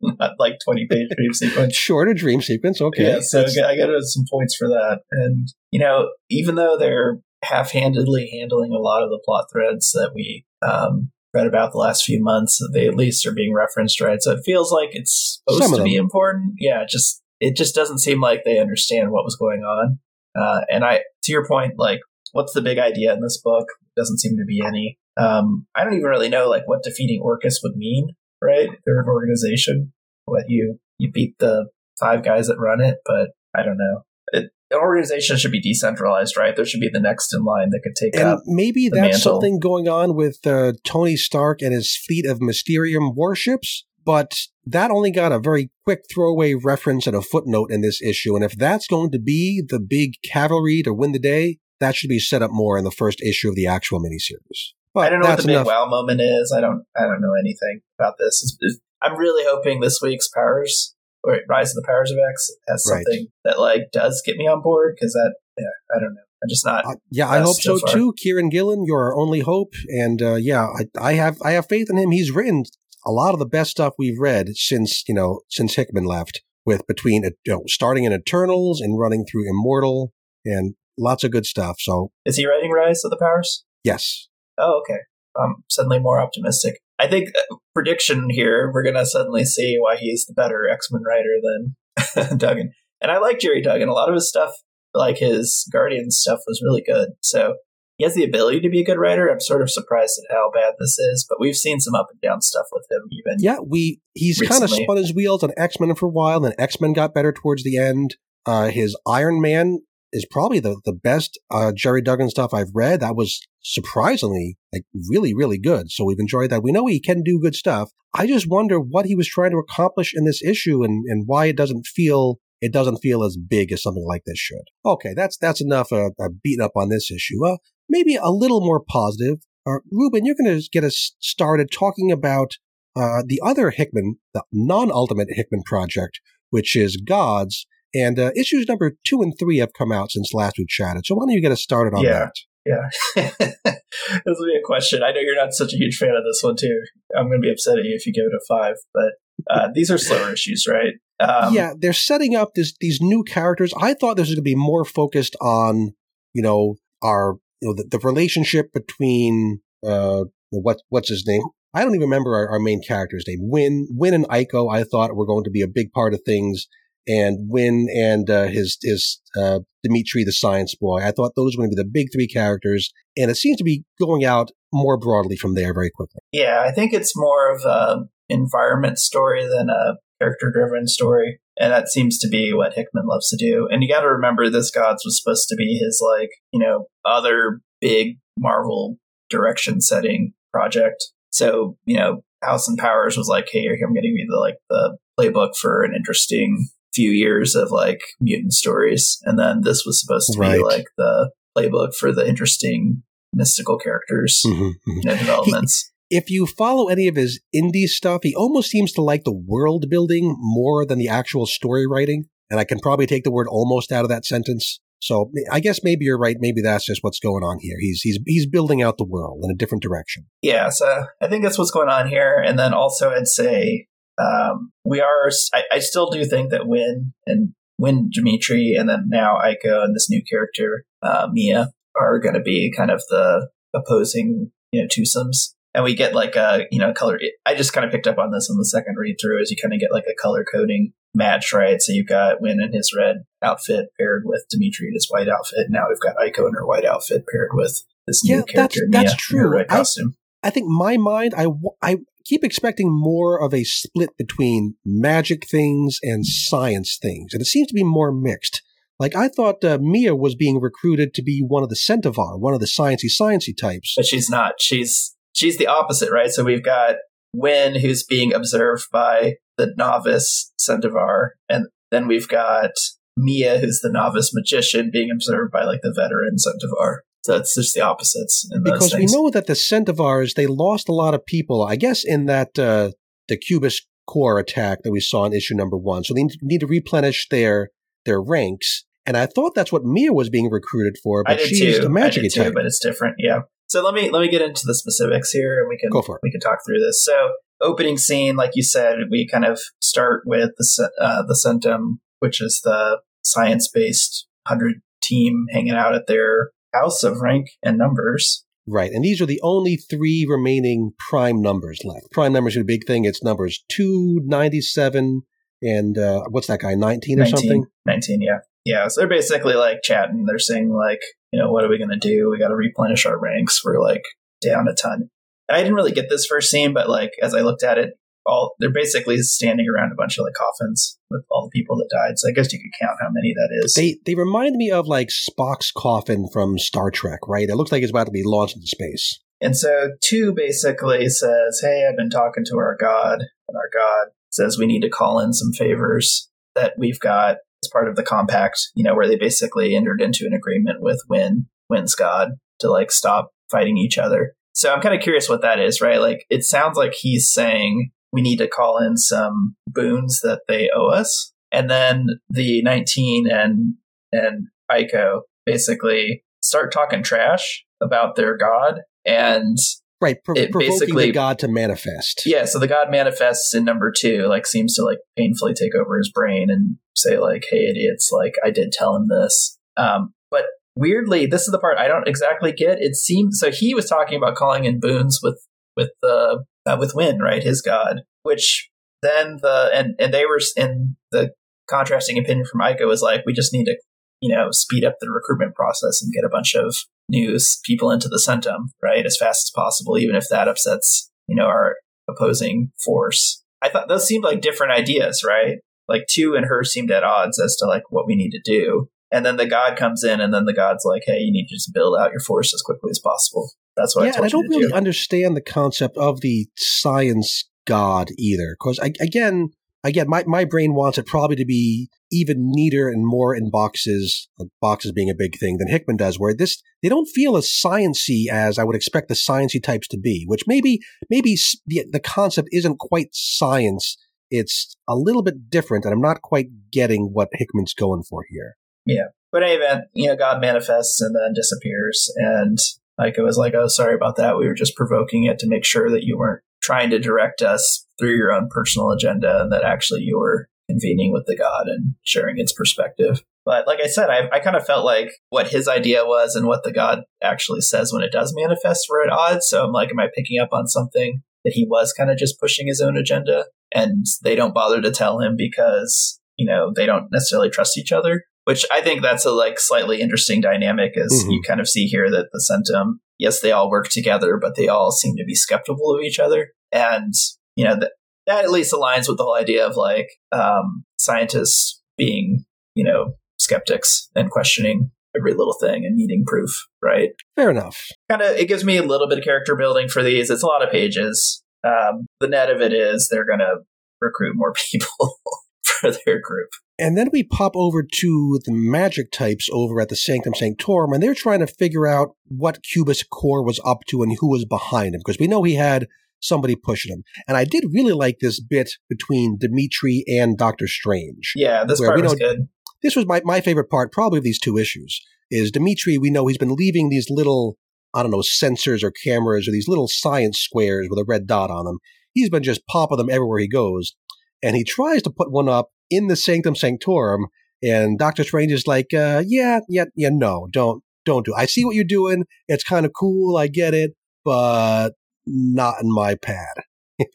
not like twenty page dream sequence. Shorter dream sequence, okay. Yeah, so That's... I got some points for that. And you know, even though they're half handedly handling a lot of the plot threads that we um, read about the last few months, they at least are being referenced, right? So it feels like it's supposed to be important. Yeah, just it just doesn't seem like they understand what was going on. Uh, and I, to your point, like, what's the big idea in this book? Doesn't seem to be any. Um, I don't even really know like what defeating Orchis would mean, right? They're an organization. What you you beat the five guys that run it, but I don't know. It, an organization should be decentralized, right? There should be the next in line that could take and up. Maybe that's mantle. something going on with uh, Tony Stark and his fleet of Mysterium warships, but that only got a very quick throwaway reference and a footnote in this issue. And if that's going to be the big cavalry to win the day, that should be set up more in the first issue of the actual miniseries. But I don't know what the big enough. wow moment is. I don't. I don't know anything about this. It's, it's, I'm really hoping this week's Powers or Rise of the Powers of X has something right. that like does get me on board because that. Yeah, I don't know. I'm just not. Uh, yeah, I hope so, so too. Kieron Gillen, you're our only hope, and uh, yeah, I, I have I have faith in him. He's written a lot of the best stuff we've read since you know since Hickman left, with between you know starting in Eternals and running through Immortal and lots of good stuff. So is he writing Rise of the Powers? Yes. Oh, okay. I'm suddenly more optimistic. I think uh, prediction here we're gonna suddenly see why he's the better X Men writer than Duggan. And I like Gerry Duggan. A lot of his stuff, like his Guardian stuff, was really good. So he has the ability to be a good writer. I'm sort of surprised at how bad this is, but we've seen some up and down stuff with him. Even yeah, we he's kind of spun his wheels on X Men for a while, and X Men got better towards the end. Uh, his Iron Man is probably the the best uh, Gerry Duggan stuff I've read. That was surprisingly like really really good. So we've enjoyed that. We know he can do good stuff. I just wonder what he was trying to accomplish in this issue and and why it doesn't feel it doesn't feel as big as something like this should. Okay, that's that's enough uh, uh beating up on this issue. Uh, maybe a little more positive. Uh, Ruben, you're going to get us started talking about uh, the other Hickman, the non-ultimate Hickman project, which is Gods. And uh, issues number two and three have come out since last we chatted. So why don't you get us started on yeah. that? Yeah. this will be a question. I know you're not such a huge fan of this one, too. I'm going to be upset at you if you give it a five, but uh, these are slower issues, right? Um, yeah, they're setting up this, these new characters. I thought this was going to be more focused on, you know, our you know the, the relationship between uh what what's his name I don't even remember our, our, main character's name. Win, Win, and Aiko, I thought were going to be a big part of things, and Win and uh, his his uh, Dimitri, the science boy. I thought those were going to be the big three characters, and it seems to be going out more broadly from there very quickly. Yeah, I think it's more of a environment story than a character driven story. And that seems to be what Hickman loves to do. And you got to remember this Gods was supposed to be his, like, you know, other big Marvel direction setting project. So, you know, House and Powers was like, hey, I'm getting you the, like, the playbook for an interesting few years of, like, mutant stories. And then this was supposed to right. be, like, the playbook for the interesting mystical characters mm-hmm, mm-hmm. You know, developments if you follow any of his indie stuff, he almost seems to like the world building more than the actual story writing. And I can probably take the word almost out of that sentence. So I guess maybe you're right. Maybe that's just what's going on here. He's he's he's building out the world in a different direction. Yeah, so I think that's what's going on here. And then also, I'd say um, we are. I, I, still do think that Win and Win Dimitri, and then now Aiko and this new character uh, Mia are going to be kind of the opposing you know twosomes. And we get like a you know color. I just kind of picked up on this in the second read through, as you kind of get like a color coding match, right? So you've got Win in his red outfit paired with Dimitri in his white outfit. Now we've got Aiko in her white outfit paired with this new yeah, character. That's, that's true. red costume. I, I think my mind, I, I keep expecting more of a split between magic things and science things, and it seems to be more mixed. Like I thought uh, Mia was being recruited to be one of the Centivar, one of the sciency sciency types, but she's not. She's she's the opposite, right? So we've got Win, who's being observed by the novice Centivar, and then we've got Mia, who's the novice magician, being observed by like the veteran Centivar. So it's just the opposites. because we know that the Centivars they lost a lot of people. I guess in that uh, the Cubist core attack that we saw in issue number one. So they need to replenish their their ranks. And I thought that's what Mia was being recruited for, but she's too. a magic attack. Too, but it's different. Yeah. So let me let me get into the specifics here, and we can go for it. We can talk through this. So opening scene, like you said, we kind of start with the uh, the Centum, which is the science based hundred team hanging out at their house of rank and numbers. Right, and these are the only three remaining prime numbers left. Prime numbers are a big thing. It's numbers two, ninety-seven, and uh, what's that guy, nineteen or 19, something? Nineteen, yeah, yeah. So they're basically like chatting. They're saying like, you know, what are we going to do? We got to replenish our ranks. We're like down a ton. I didn't really get this first scene, but like as I looked at it, all they're basically standing around a bunch of like coffins with all the people that died. So I guess you could count how many that is. They they remind me of like Spock's coffin from Star Trek, right? It looks like it's about to be launched into space. And so two basically says, Hey, I've been talking to our God, and our God says we need to call in some favors that we've got as part of the compact, you know, where they basically entered into an agreement with Win, Win's God to like stop fighting each other. So I'm kind of curious what that is, right? Like it sounds like he's saying we need to call in some boons that they owe us. And then the 19 and and Aiko basically start talking trash about their god and right pro- provoking the god to manifest yeah so the god manifests in number two like seems to like painfully take over his brain and say like hey idiots like i did tell him this um, but weirdly this is the part i don't exactly get it seems so he was talking about calling in boons with with the uh, with Win, right? His god, which then the and and they were in the contrasting opinion from Aiko was like, we just need to, you know, speed up the recruitment process and get a bunch of new people into the Centum, right, as fast as possible, even if that upsets, you know, our opposing force. I thought those seemed like different ideas, right? Like two and her seemed at odds as to like what we need to do. And then the god comes in, and then the god's like, "Hey, you need to just build out your force as quickly as possible." That's what yeah, I I don't really do. understand the concept of the science god either, because again, again, my, my brain wants it probably to be even neater and more in boxes, boxes being a big thing than Hickman does, where this they don't feel as sciency as I would expect the sciency types to be. Which maybe maybe the the concept isn't quite science. It's a little bit different, and I'm not quite getting what Hickman's going for here. Yeah. But in any event, you know, God manifests and then disappears. And like it was like, oh, sorry about that. We were just provoking it to make sure that you weren't trying to direct us through your own personal agenda and that actually you were convening with the God and sharing its perspective. But like I said, I, I kind of felt like what his idea was and what the God actually says when it does manifest were at odds. So I'm like, am I picking up on something that he was kind of just pushing his own agenda and they don't bother to tell him because, you know, they don't necessarily trust each other? which I think that's a like slightly interesting dynamic as mm-hmm. you kind of see here that the Centum, yes, they all work together, but they all seem to be skeptical of each other. And, you know, that, that at least aligns with the whole idea of like um, scientists being, you know, skeptics and questioning every little thing and needing proof, right? Fair enough. Kind of, it gives me a little bit of character building for these. It's a lot of pages. Um, the net of it is they're going to recruit more people for their group. And then we pop over to the magic types over at the Sanctum Sanctorum, and they're trying to figure out what Cubist Core was up to and who was behind him, because we know he had somebody pushing him. And I did really like this bit between Dimitri and Doctor Strange. Yeah, this part was good. this was my, my favorite part, probably of these two issues, is Dimitri, we know he's been leaving these little, I don't know, sensors or cameras or these little science squares with a red dot on them. He's been just popping them everywhere he goes. And he tries to put one up in the Sanctum Sanctorum. And Doctor Strange is like, uh, yeah, yeah, yeah, no, don't, don't do. It. I see what you're doing. It's kind of cool. I get it, but not in my pad.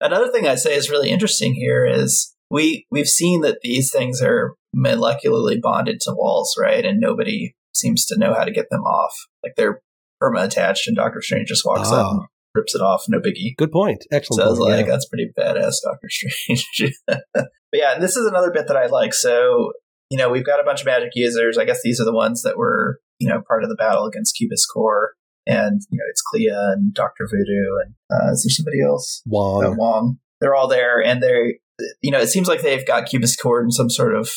Another thing I say is really interesting here is we we've seen that these things are molecularly bonded to walls, right? And nobody seems to know how to get them off. Like they're perma attached, and Doctor Strange just walks oh. up and ah. rips it off. No biggie. Good point. Excellent. So I was point, like, yeah. that's pretty badass, Doctor Strange. but yeah, this is another bit that I like. So you know, we've got a bunch of magic users. I guess these are the ones that were you know part of the battle against Cubus Core. And you know it's Clea and Doctor Voodoo and uh, is there somebody else? Wong. Uh, Wong. They're all there, and they you know, it seems like they've got Cubus Core in some sort of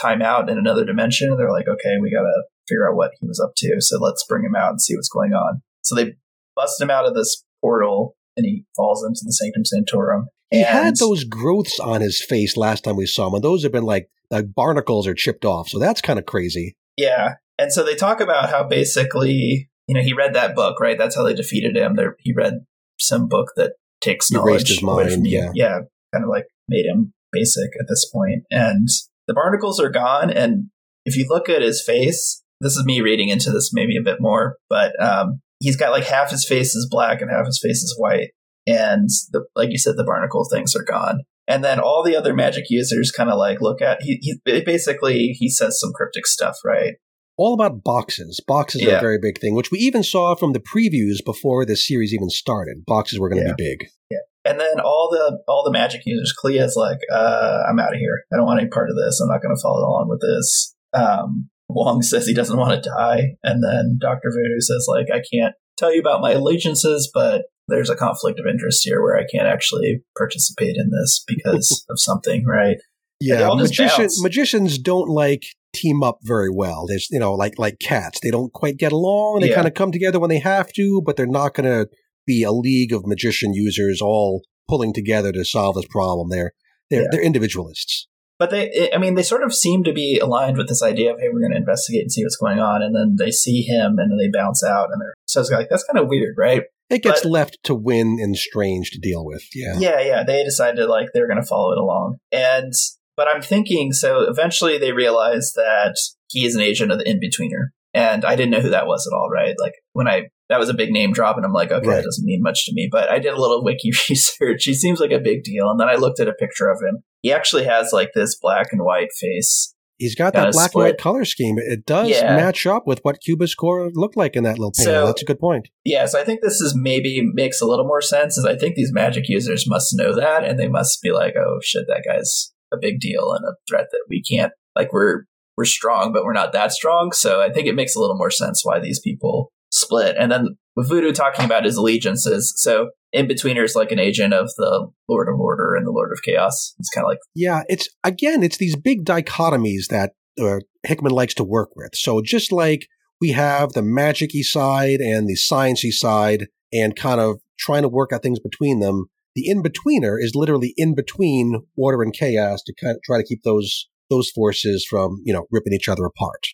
timeout in another dimension. They're like, okay, we got to figure out what he was up to. So let's bring him out and see what's going on. So they bust him out of this portal and he falls into the Sanctum Sanctorum. He had those growths on his face last time we saw him, and those have been like like barnacles are chipped off. So that's kind of crazy. Yeah. And so they talk about how basically, you know, he read that book, right? That's how they defeated him. They're, he read some book that takes He knowledge his mind, from yeah. Yeah. Kind of like made him basic at this point. And the barnacles are gone. And if you look at his face, this is me reading into this maybe a bit more, but um, he's got like half his face is black and half his face is white. And the, like you said, the barnacle things are gone. And then all the other magic users kind of like look at he, he basically he says some cryptic stuff, right? All about boxes. Boxes are a very big thing, which we even saw from the previews before the series even started. Boxes were going to Yeah. be big. Yeah. And then all the all the magic users, Clea's like, uh, I'm out of here. I don't want any part of this. I'm not going to follow along with this. Um, Wong says he doesn't want to die, and then Doctor Voodoo says like, I can't tell you about my allegiances, but there's a conflict of interest here where I can't actually participate in this because of something, right? Yeah, magician, magicians don't like team up very well. There's, you know, like like cats. They don't quite get along. They Yeah. kind of come together when they have to, but they're not going to be a league of magician users all pulling together to solve this problem. They're they're Yeah. they're individualists. But they, I mean, they sort of seem to be aligned with this idea of, hey, we're going to investigate and see what's going on. And then they see him and then they bounce out and they're, so it's like, that's kind of weird, right? It gets But- left to Win and Strange to deal with. Yeah. Yeah, yeah. They decided like they're going to follow it along. And, but I'm thinking, so eventually they realize that he is an agent of the in-betweener. And I didn't know who that was at all, right? Like when I, that was a big name drop and I'm like, okay, Right. that doesn't mean much to me. But I did a little wiki research. He seems like a big deal. And then I looked at a picture of him. He actually has like this black and white face. He's got that black and white color scheme. It does Yeah. match up with what Cuba's Core looked like in that little panel. So- That's a good point. Yeah, so I think this is maybe makes a little more sense. Is I think these magic users must know that, and they must be like, "Oh shit, that guy's a big deal and a threat that we can't like. We're we're strong, but we're not that strong." So I think it makes a little more sense why these people split. And then with Voodoo talking about his allegiances, so in betweener is like an agent of the Lord of Order and the Lord of Chaos. It's kind of like Yeah, it's again, it's these big dichotomies that uh, Hickman likes to work with. So just like we have the magicy side and the sciency side, and kind of trying to work out things between them, the in betweener is literally in between order and chaos to kind of try to keep those those forces from you know ripping each other apart.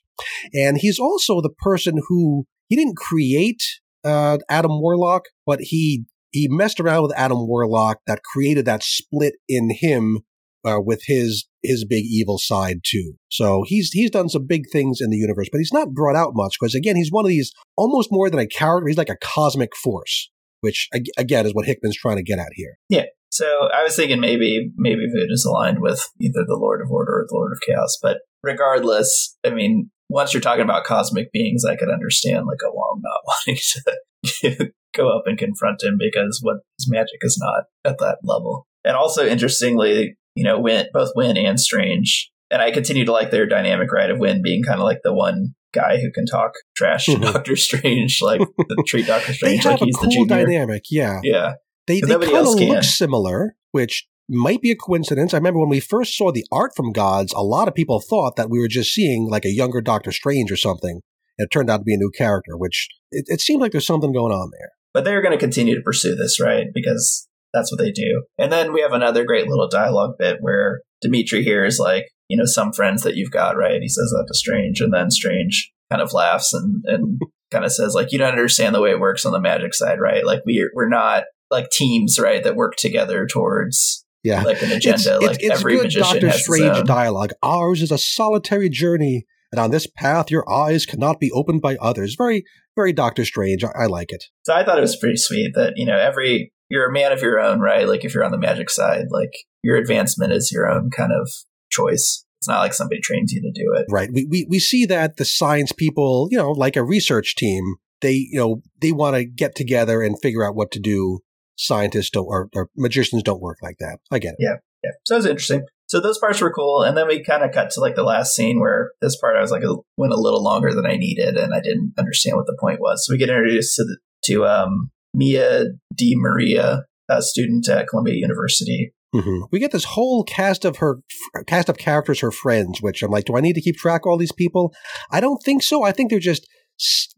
And he's also the person who he didn't create uh, Adam Warlock, but he he messed around with Adam Warlock that created that split in him uh, with his his big evil side too. So he's he's done some big things in the universe, but he's not brought out much because again he's one of these almost more than a character. He's like a cosmic force, which again is what Hickman's trying to get at here. Yeah. So I was thinking maybe maybe Voodoo's aligned with either the Lord of Order or the Lord of Chaos, but regardless, I mean, once you're talking about cosmic beings, I could understand like a Wong not wanting to go up and confront him because what his magic is not at that level. And also interestingly, you know, Win both Win and Strange, and I continue to like their dynamic, right? Of Win being kind of like the one guy who can talk trash to Mhm. Doctor Strange, like the treat Doctor Strange like a he's the cool junior. dynamic, yeah. Yeah. They they kind of look similar, which might be a coincidence. I remember when we first saw the art from Gods, a lot of people thought that we were just seeing like a younger Doctor Strange or something. It turned out to be a new character, which it, it seemed like there's something going on there. but they're going to continue to pursue this, right? Because that's what they do. And then we have another great little dialogue bit where Dimitri here is like, you know, some friends that you've got, right? He says that to Strange, and then Strange kind of laughs and and kind of says like, you don't understand the way it works on the magic side, right? Like we're we're not like teams, right, that work together towards Yeah. like an agenda. It's, like it's, it's every good magician Doctor Strange dialogue. Ours is a solitary journey, and on this path your eyes cannot be opened by others. Very, very Doctor Strange. I, I like it. So I thought it was pretty sweet that, you know, every you're a man of your own, right? Like if you're on the magic side, like your advancement is your own kind of choice. It's not like somebody trains you to do it. Right. We, we, we see that the science people, you know, like a research team, they, you know, they want to get together and figure out what to do. Scientists don't, or, or magicians don't work like that. I get it. Yeah. Yeah. So it was interesting. So those parts were cool. And then we kind of cut to like the last scene where this part I was like, it went a little longer than I needed and I didn't understand what the point was. So we get introduced to, the, to um, Mia Di Maria, a student at Columbia University. Hmm We get this whole cast of her cast of characters, her friends. Which I'm like, do I need to keep track of all these people? I don't think so. I think they're just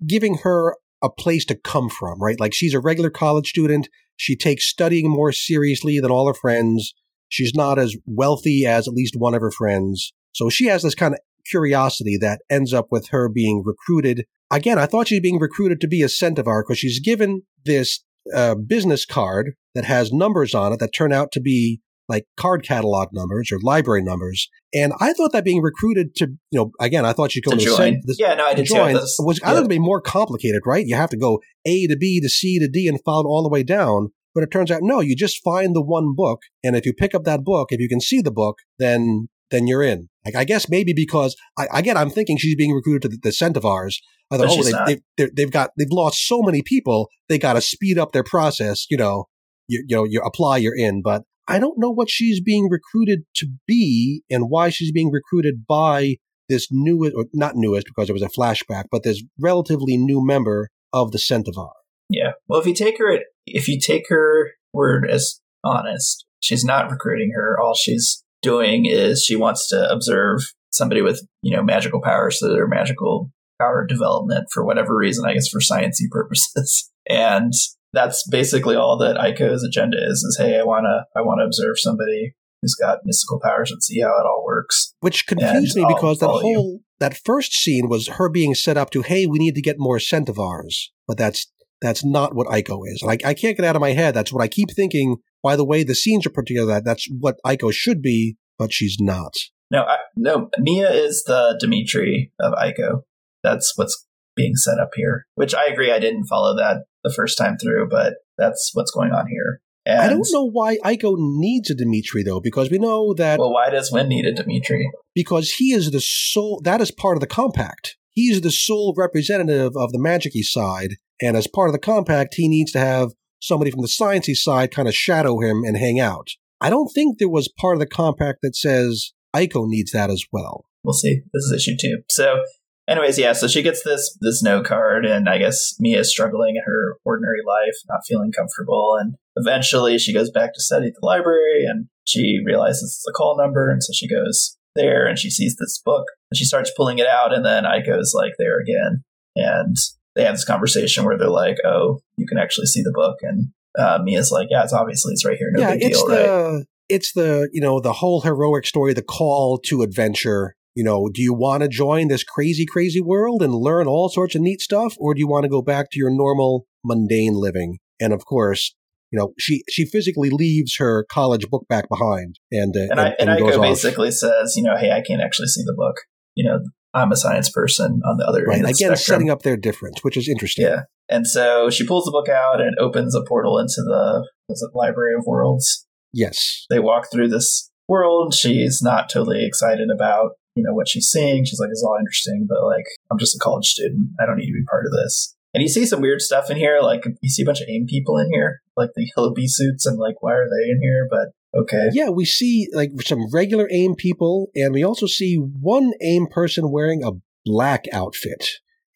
giving her a place to come from, right? Like she's a regular college student. She takes studying more seriously than all her friends. She's not as wealthy as at least one of her friends. So she has this kind of curiosity that ends up with her being recruited. Again, I thought she's being recruited to be a centaur because she's given this uh, business card that has numbers on it that turn out to be like card catalog numbers or library numbers. And I thought that being recruited to, you know, again, I thought you'd go To to, join. the- yeah, no, I did see join this. was I Yeah. thought it'd be more complicated, right? You have to go A to B to C to D and follow all the way down. But it turns out no, you just find the one book, and if you pick up that book, if you can see the book, then then you're in. Like I guess maybe because I again I'm thinking she's being recruited to the, the Centaurs. I thought, But oh, they, not. They, they've got they've lost so many people, they got to speed up their process. You know, you, you know, you apply, you're in. But I don't know what she's being recruited to be, and why she's being recruited by this newest, or not newest because it was a flashback, but this relatively new member of the Centaur. Yeah. Well, if you take her, if you take her word as honest, she's not recruiting her. All she's doing is she wants to observe somebody with you know magical powers, so their magical power development for whatever reason. I guess for sciencey purposes, and that's basically all that Aiko's agenda is. Is hey, I wanna I wanna observe somebody who's got mystical powers and see how it all works. Which confused And me because that follow you. whole that first scene was her being set up to, hey, we need to get more Centivars, but that's that's not what Aiko is. Like I can't get out of my head. That's what I keep thinking. By the way, the scenes are put together. That that's what Aiko should be, but she's not. No, I, no, Mia is the Dimitri of Aiko. That's what's being set up here. Which I agree, I didn't follow that the first time through, but that's what's going on here. And, I don't know why Aiko needs a Dimitri though, because we know that Well, why does Win need a Dimitri? because he is the sole that is part of the compact. He's the sole representative of the magicy side, and as part of the compact, he needs to have somebody from the sciencey side kind of shadow him and hang out. I don't think there was part of the compact that says Aiko needs that as well. We'll see. This is issue two. So, anyways, yeah. So she gets this this no card, and I guess Mia is struggling in her ordinary life, not feeling comfortable, and eventually she goes back to study at the library, and she realizes it's a call number, and so she goes there, and she sees this book, and she starts pulling it out, and then Aiko's like there again, and they have this conversation where they're like, "Oh, you can actually see the book," and uh, Mia's like, "Yeah, it's obviously it's right here, no yeah, big it's deal, the right?" it's the you know the whole heroic story, the call to adventure. You know, do you want to join this crazy, crazy world and learn all sorts of neat stuff, or do you want to go back to your normal, mundane living? And of course, you know, she she physically leaves her college book back behind, and uh, And, I, and, goes Aiko off. basically says, you know, hey, I can't actually see the book. You know, I'm a science person on the other right end again, spectrum. setting up their difference, which is interesting. Yeah. And so she pulls the book out and opens a portal into the was it Library of Worlds. Yes, They walk through this world. She's not totally excited about, you know, what she's seeing. She's like, it's all interesting, but like, I'm just a college student. I don't need to be part of this. And you see some weird stuff in here. Like, you see a bunch of AIM people in here, like the yellow bee suits, and like, why are they in here? But okay. yeah, we see like some regular AIM people, and we also see one AIM person wearing a black outfit.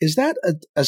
Is that a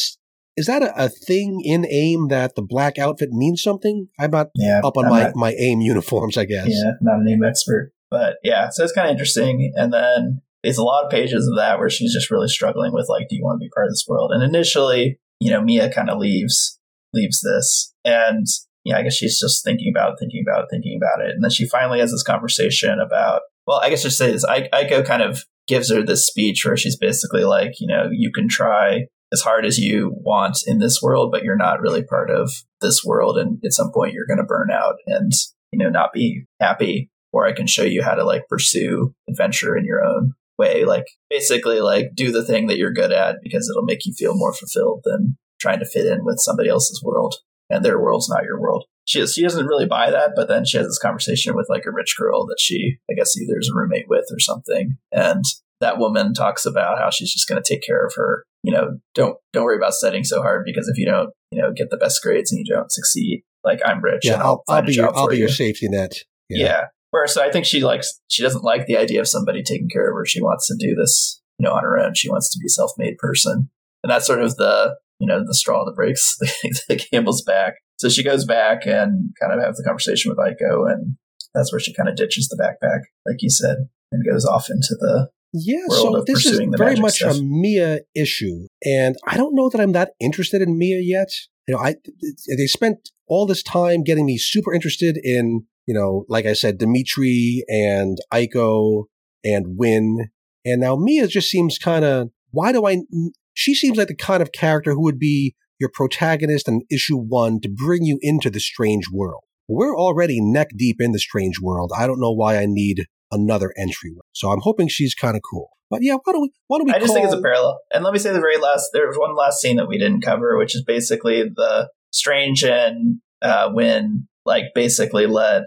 is that a, a thing in AIM that the black outfit means something? I'm not Yeah. up on I'm my, not- my AIM uniforms, I guess. Yeah, not an AIM expert. But yeah, so it's kind of interesting. And then there's a lot of pages of that where she's just really struggling with like, do you want to be part of this world? And initially, you know, Mia kind of leaves leaves this, and yeah, I guess she's just thinking about it, thinking about it, thinking about it, and then she finally has this conversation about well, I guess just say this. I, Aiko kind of gives her this speech where she's basically like, you know, you can try as hard as you want in this world, but you're not really part of this world. And at some point, you're going to burn out and, you know, not be happy. Or I can show you how to like pursue adventure in your own way. Like basically, like do the thing that you're good at because it'll make you feel more fulfilled than trying to fit in with somebody else's world. And their world's not your world. She, she doesn't really buy that, but then she has this conversation with like a rich girl that she, I guess, either is a roommate with or something. And that woman talks about how she's just going to take care of her you know, don't don't worry about studying so hard because if you don't, you know, get the best grades and you don't succeed, like I'm rich, yeah, I'll, I'll, be your, I'll be you. your safety net. Yeah. yeah. Whereas so I think she likes she doesn't like the idea of somebody taking care of her. She wants to do this, you know, on her own. She wants to be a self-made person, and that's sort of the you know the straw that breaks the, the camel's back. So she goes back and kind of has the conversation with Aiko, and that's where she kind of ditches the backpack, like you said, and goes off into the yeah, so this is very much stuff. a Mia issue, and I don't know that I'm that interested in Mia yet. You know, I they spent all this time getting me super interested in, you know, like I said, Dimitri and Aiko and Win, and now Mia just seems kind of. Why do I? She seems like the kind of character who would be your protagonist in issue one to bring you into the strange world. We're already neck deep in the strange world. I don't know why I need another entryway. So I'm hoping she's kind of cool. But yeah, why don't we? Why don't we? I just think it's a parallel. And let me say the very last. There's one last scene that we didn't cover, which is basically the Strange and uh, Win like basically let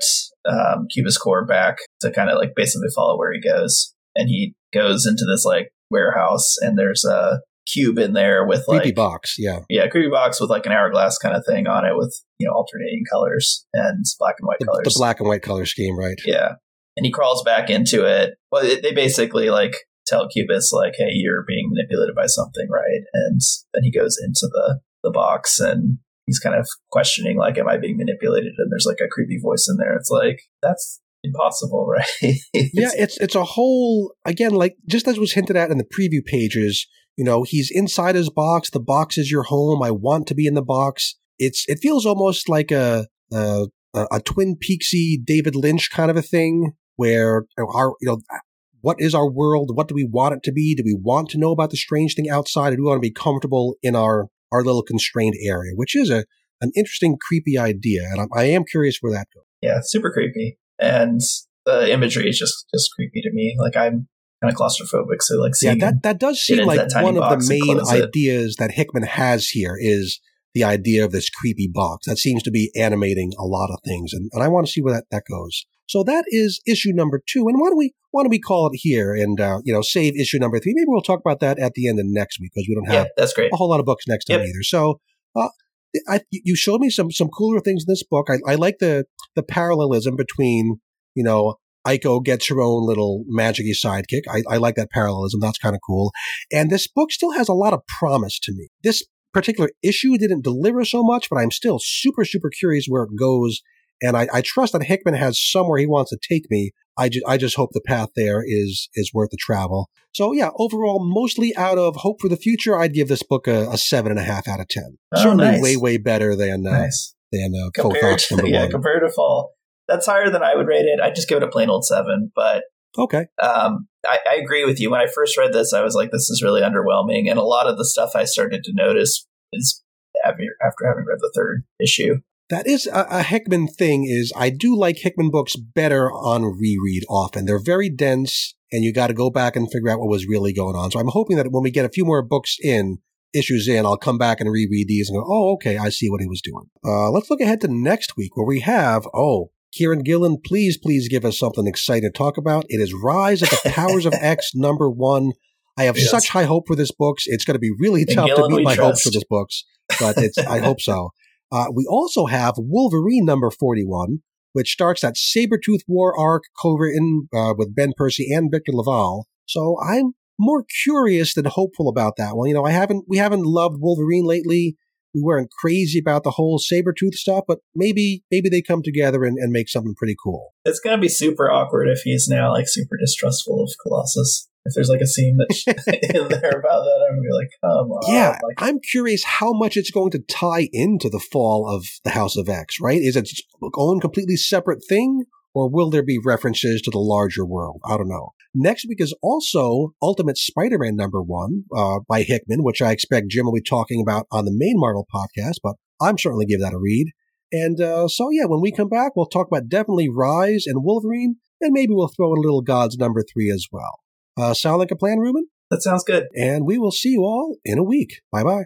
um, Cubus Core back to kind of like basically follow where he goes, and he goes into this like warehouse, and there's a cube in there with like creepy box, yeah, yeah, creepy box with like an hourglass kind of thing on it with you know alternating colors and black and white the, colors. The black and white color scheme, right? Yeah, and he crawls back into it. Well, they basically like tell Cubus like, "Hey, you're being manipulated by something, right?" And then he goes into the the box and he's kind of questioning like, "Am I being manipulated?" And there's like a creepy voice in there. It's like that's impossible, right? it's, yeah, it's it's a whole again like just as was hinted at in the preview pages. You know, he's inside his box. The box is your home. I want to be in the box. It's it feels almost like a a, a Twin Peaksy David Lynch kind of a thing where our, you know, what is our world? What do we want it to be? Do we want to know about the strange thing outside? Or do we want to be comfortable in our, our little constrained area, which is a, an interesting, creepy idea. And I'm, I am curious where that goes. Yeah, super creepy. And the imagery is just, just creepy to me. Like I'm kind of claustrophobic. So like, yeah, that, that does seem like one of the main ideas it. that Hickman has here is the idea of this creepy box. That seems to be animating a lot of things. And, and I want to see where that, that goes. So that is issue number two. And why don't we why don't we call it here and uh, you know save issue number three? Maybe we'll talk about that at the end of next week because we don't have yeah, that's great. a whole lot of books next time yep. either. So uh, I, you showed me some some cooler things in this book. I, I like the the parallelism between you know Aiko gets her own little magicy sidekick. I, I like that parallelism. That's kind of cool. And this book still has a lot of promise to me. This particular issue didn't deliver so much, but I'm still super, super curious where it goes and I, I, trust that Hickman has somewhere he wants to take me. I, ju- I just hope the path there is is worth the travel. So yeah, overall, mostly out of hope for the future, I'd give this book a, a seven and a half out of ten. Oh, Certainly, nice. way way better than uh, nice. than uh, compared to, yeah, one. compared to Fall. That's higher than I would rate it. I'd just give it a plain old seven. But okay, um, I, I agree with you. When I first read this, I was like, this is really underwhelming, and a lot of the stuff I started to notice is after having read the third issue that is a, a, Hickman thing is I do like Hickman books better on reread often. They're very dense and you got to go back and figure out what was really going on. So I'm hoping that when we get a few more books in, issues in, I'll come back and reread these and go, oh, okay, I see what he was doing. Uh, let's look ahead to next week where we have, oh, Kieron Gillen, please, please give us something exciting to talk about. It is Rise of the Powers of X number one. I have yes. such high hope for this books. It's going to be really tough to meet my trust. hopes for this books, but it's, I hope so. Uh, we also have Wolverine number 41, which starts that Sabretooth War arc co-written uh, with Ben Percy and Victor LaValle. So I'm more curious than hopeful about that one. You know, I haven't, we haven't loved Wolverine lately. We weren't crazy about the whole saber tooth stuff, but maybe, maybe they come together and, and make something pretty cool. It's going to be super awkward if he's now like super distrustful of Colossus if there's like a scene that's in there about that, I'm gonna be like, come on. Yeah, like, I'm curious how much it's going to tie into the fall of the House of X. Right? Is it its own completely separate thing, Or will there be references to the larger world? I don't know. Next week is also Ultimate Spider-Man number one uh, by Hickman, which I expect Jim will be talking about on the main Marvel podcast, but I'm certainly give that a read. And uh, so, yeah, when we come back, we'll talk about definitely Rise and Wolverine, and maybe we'll throw in a little Gods number three as well. Uh, sound like a plan, Ruben? That sounds good. And we will see you all in a week. Bye bye.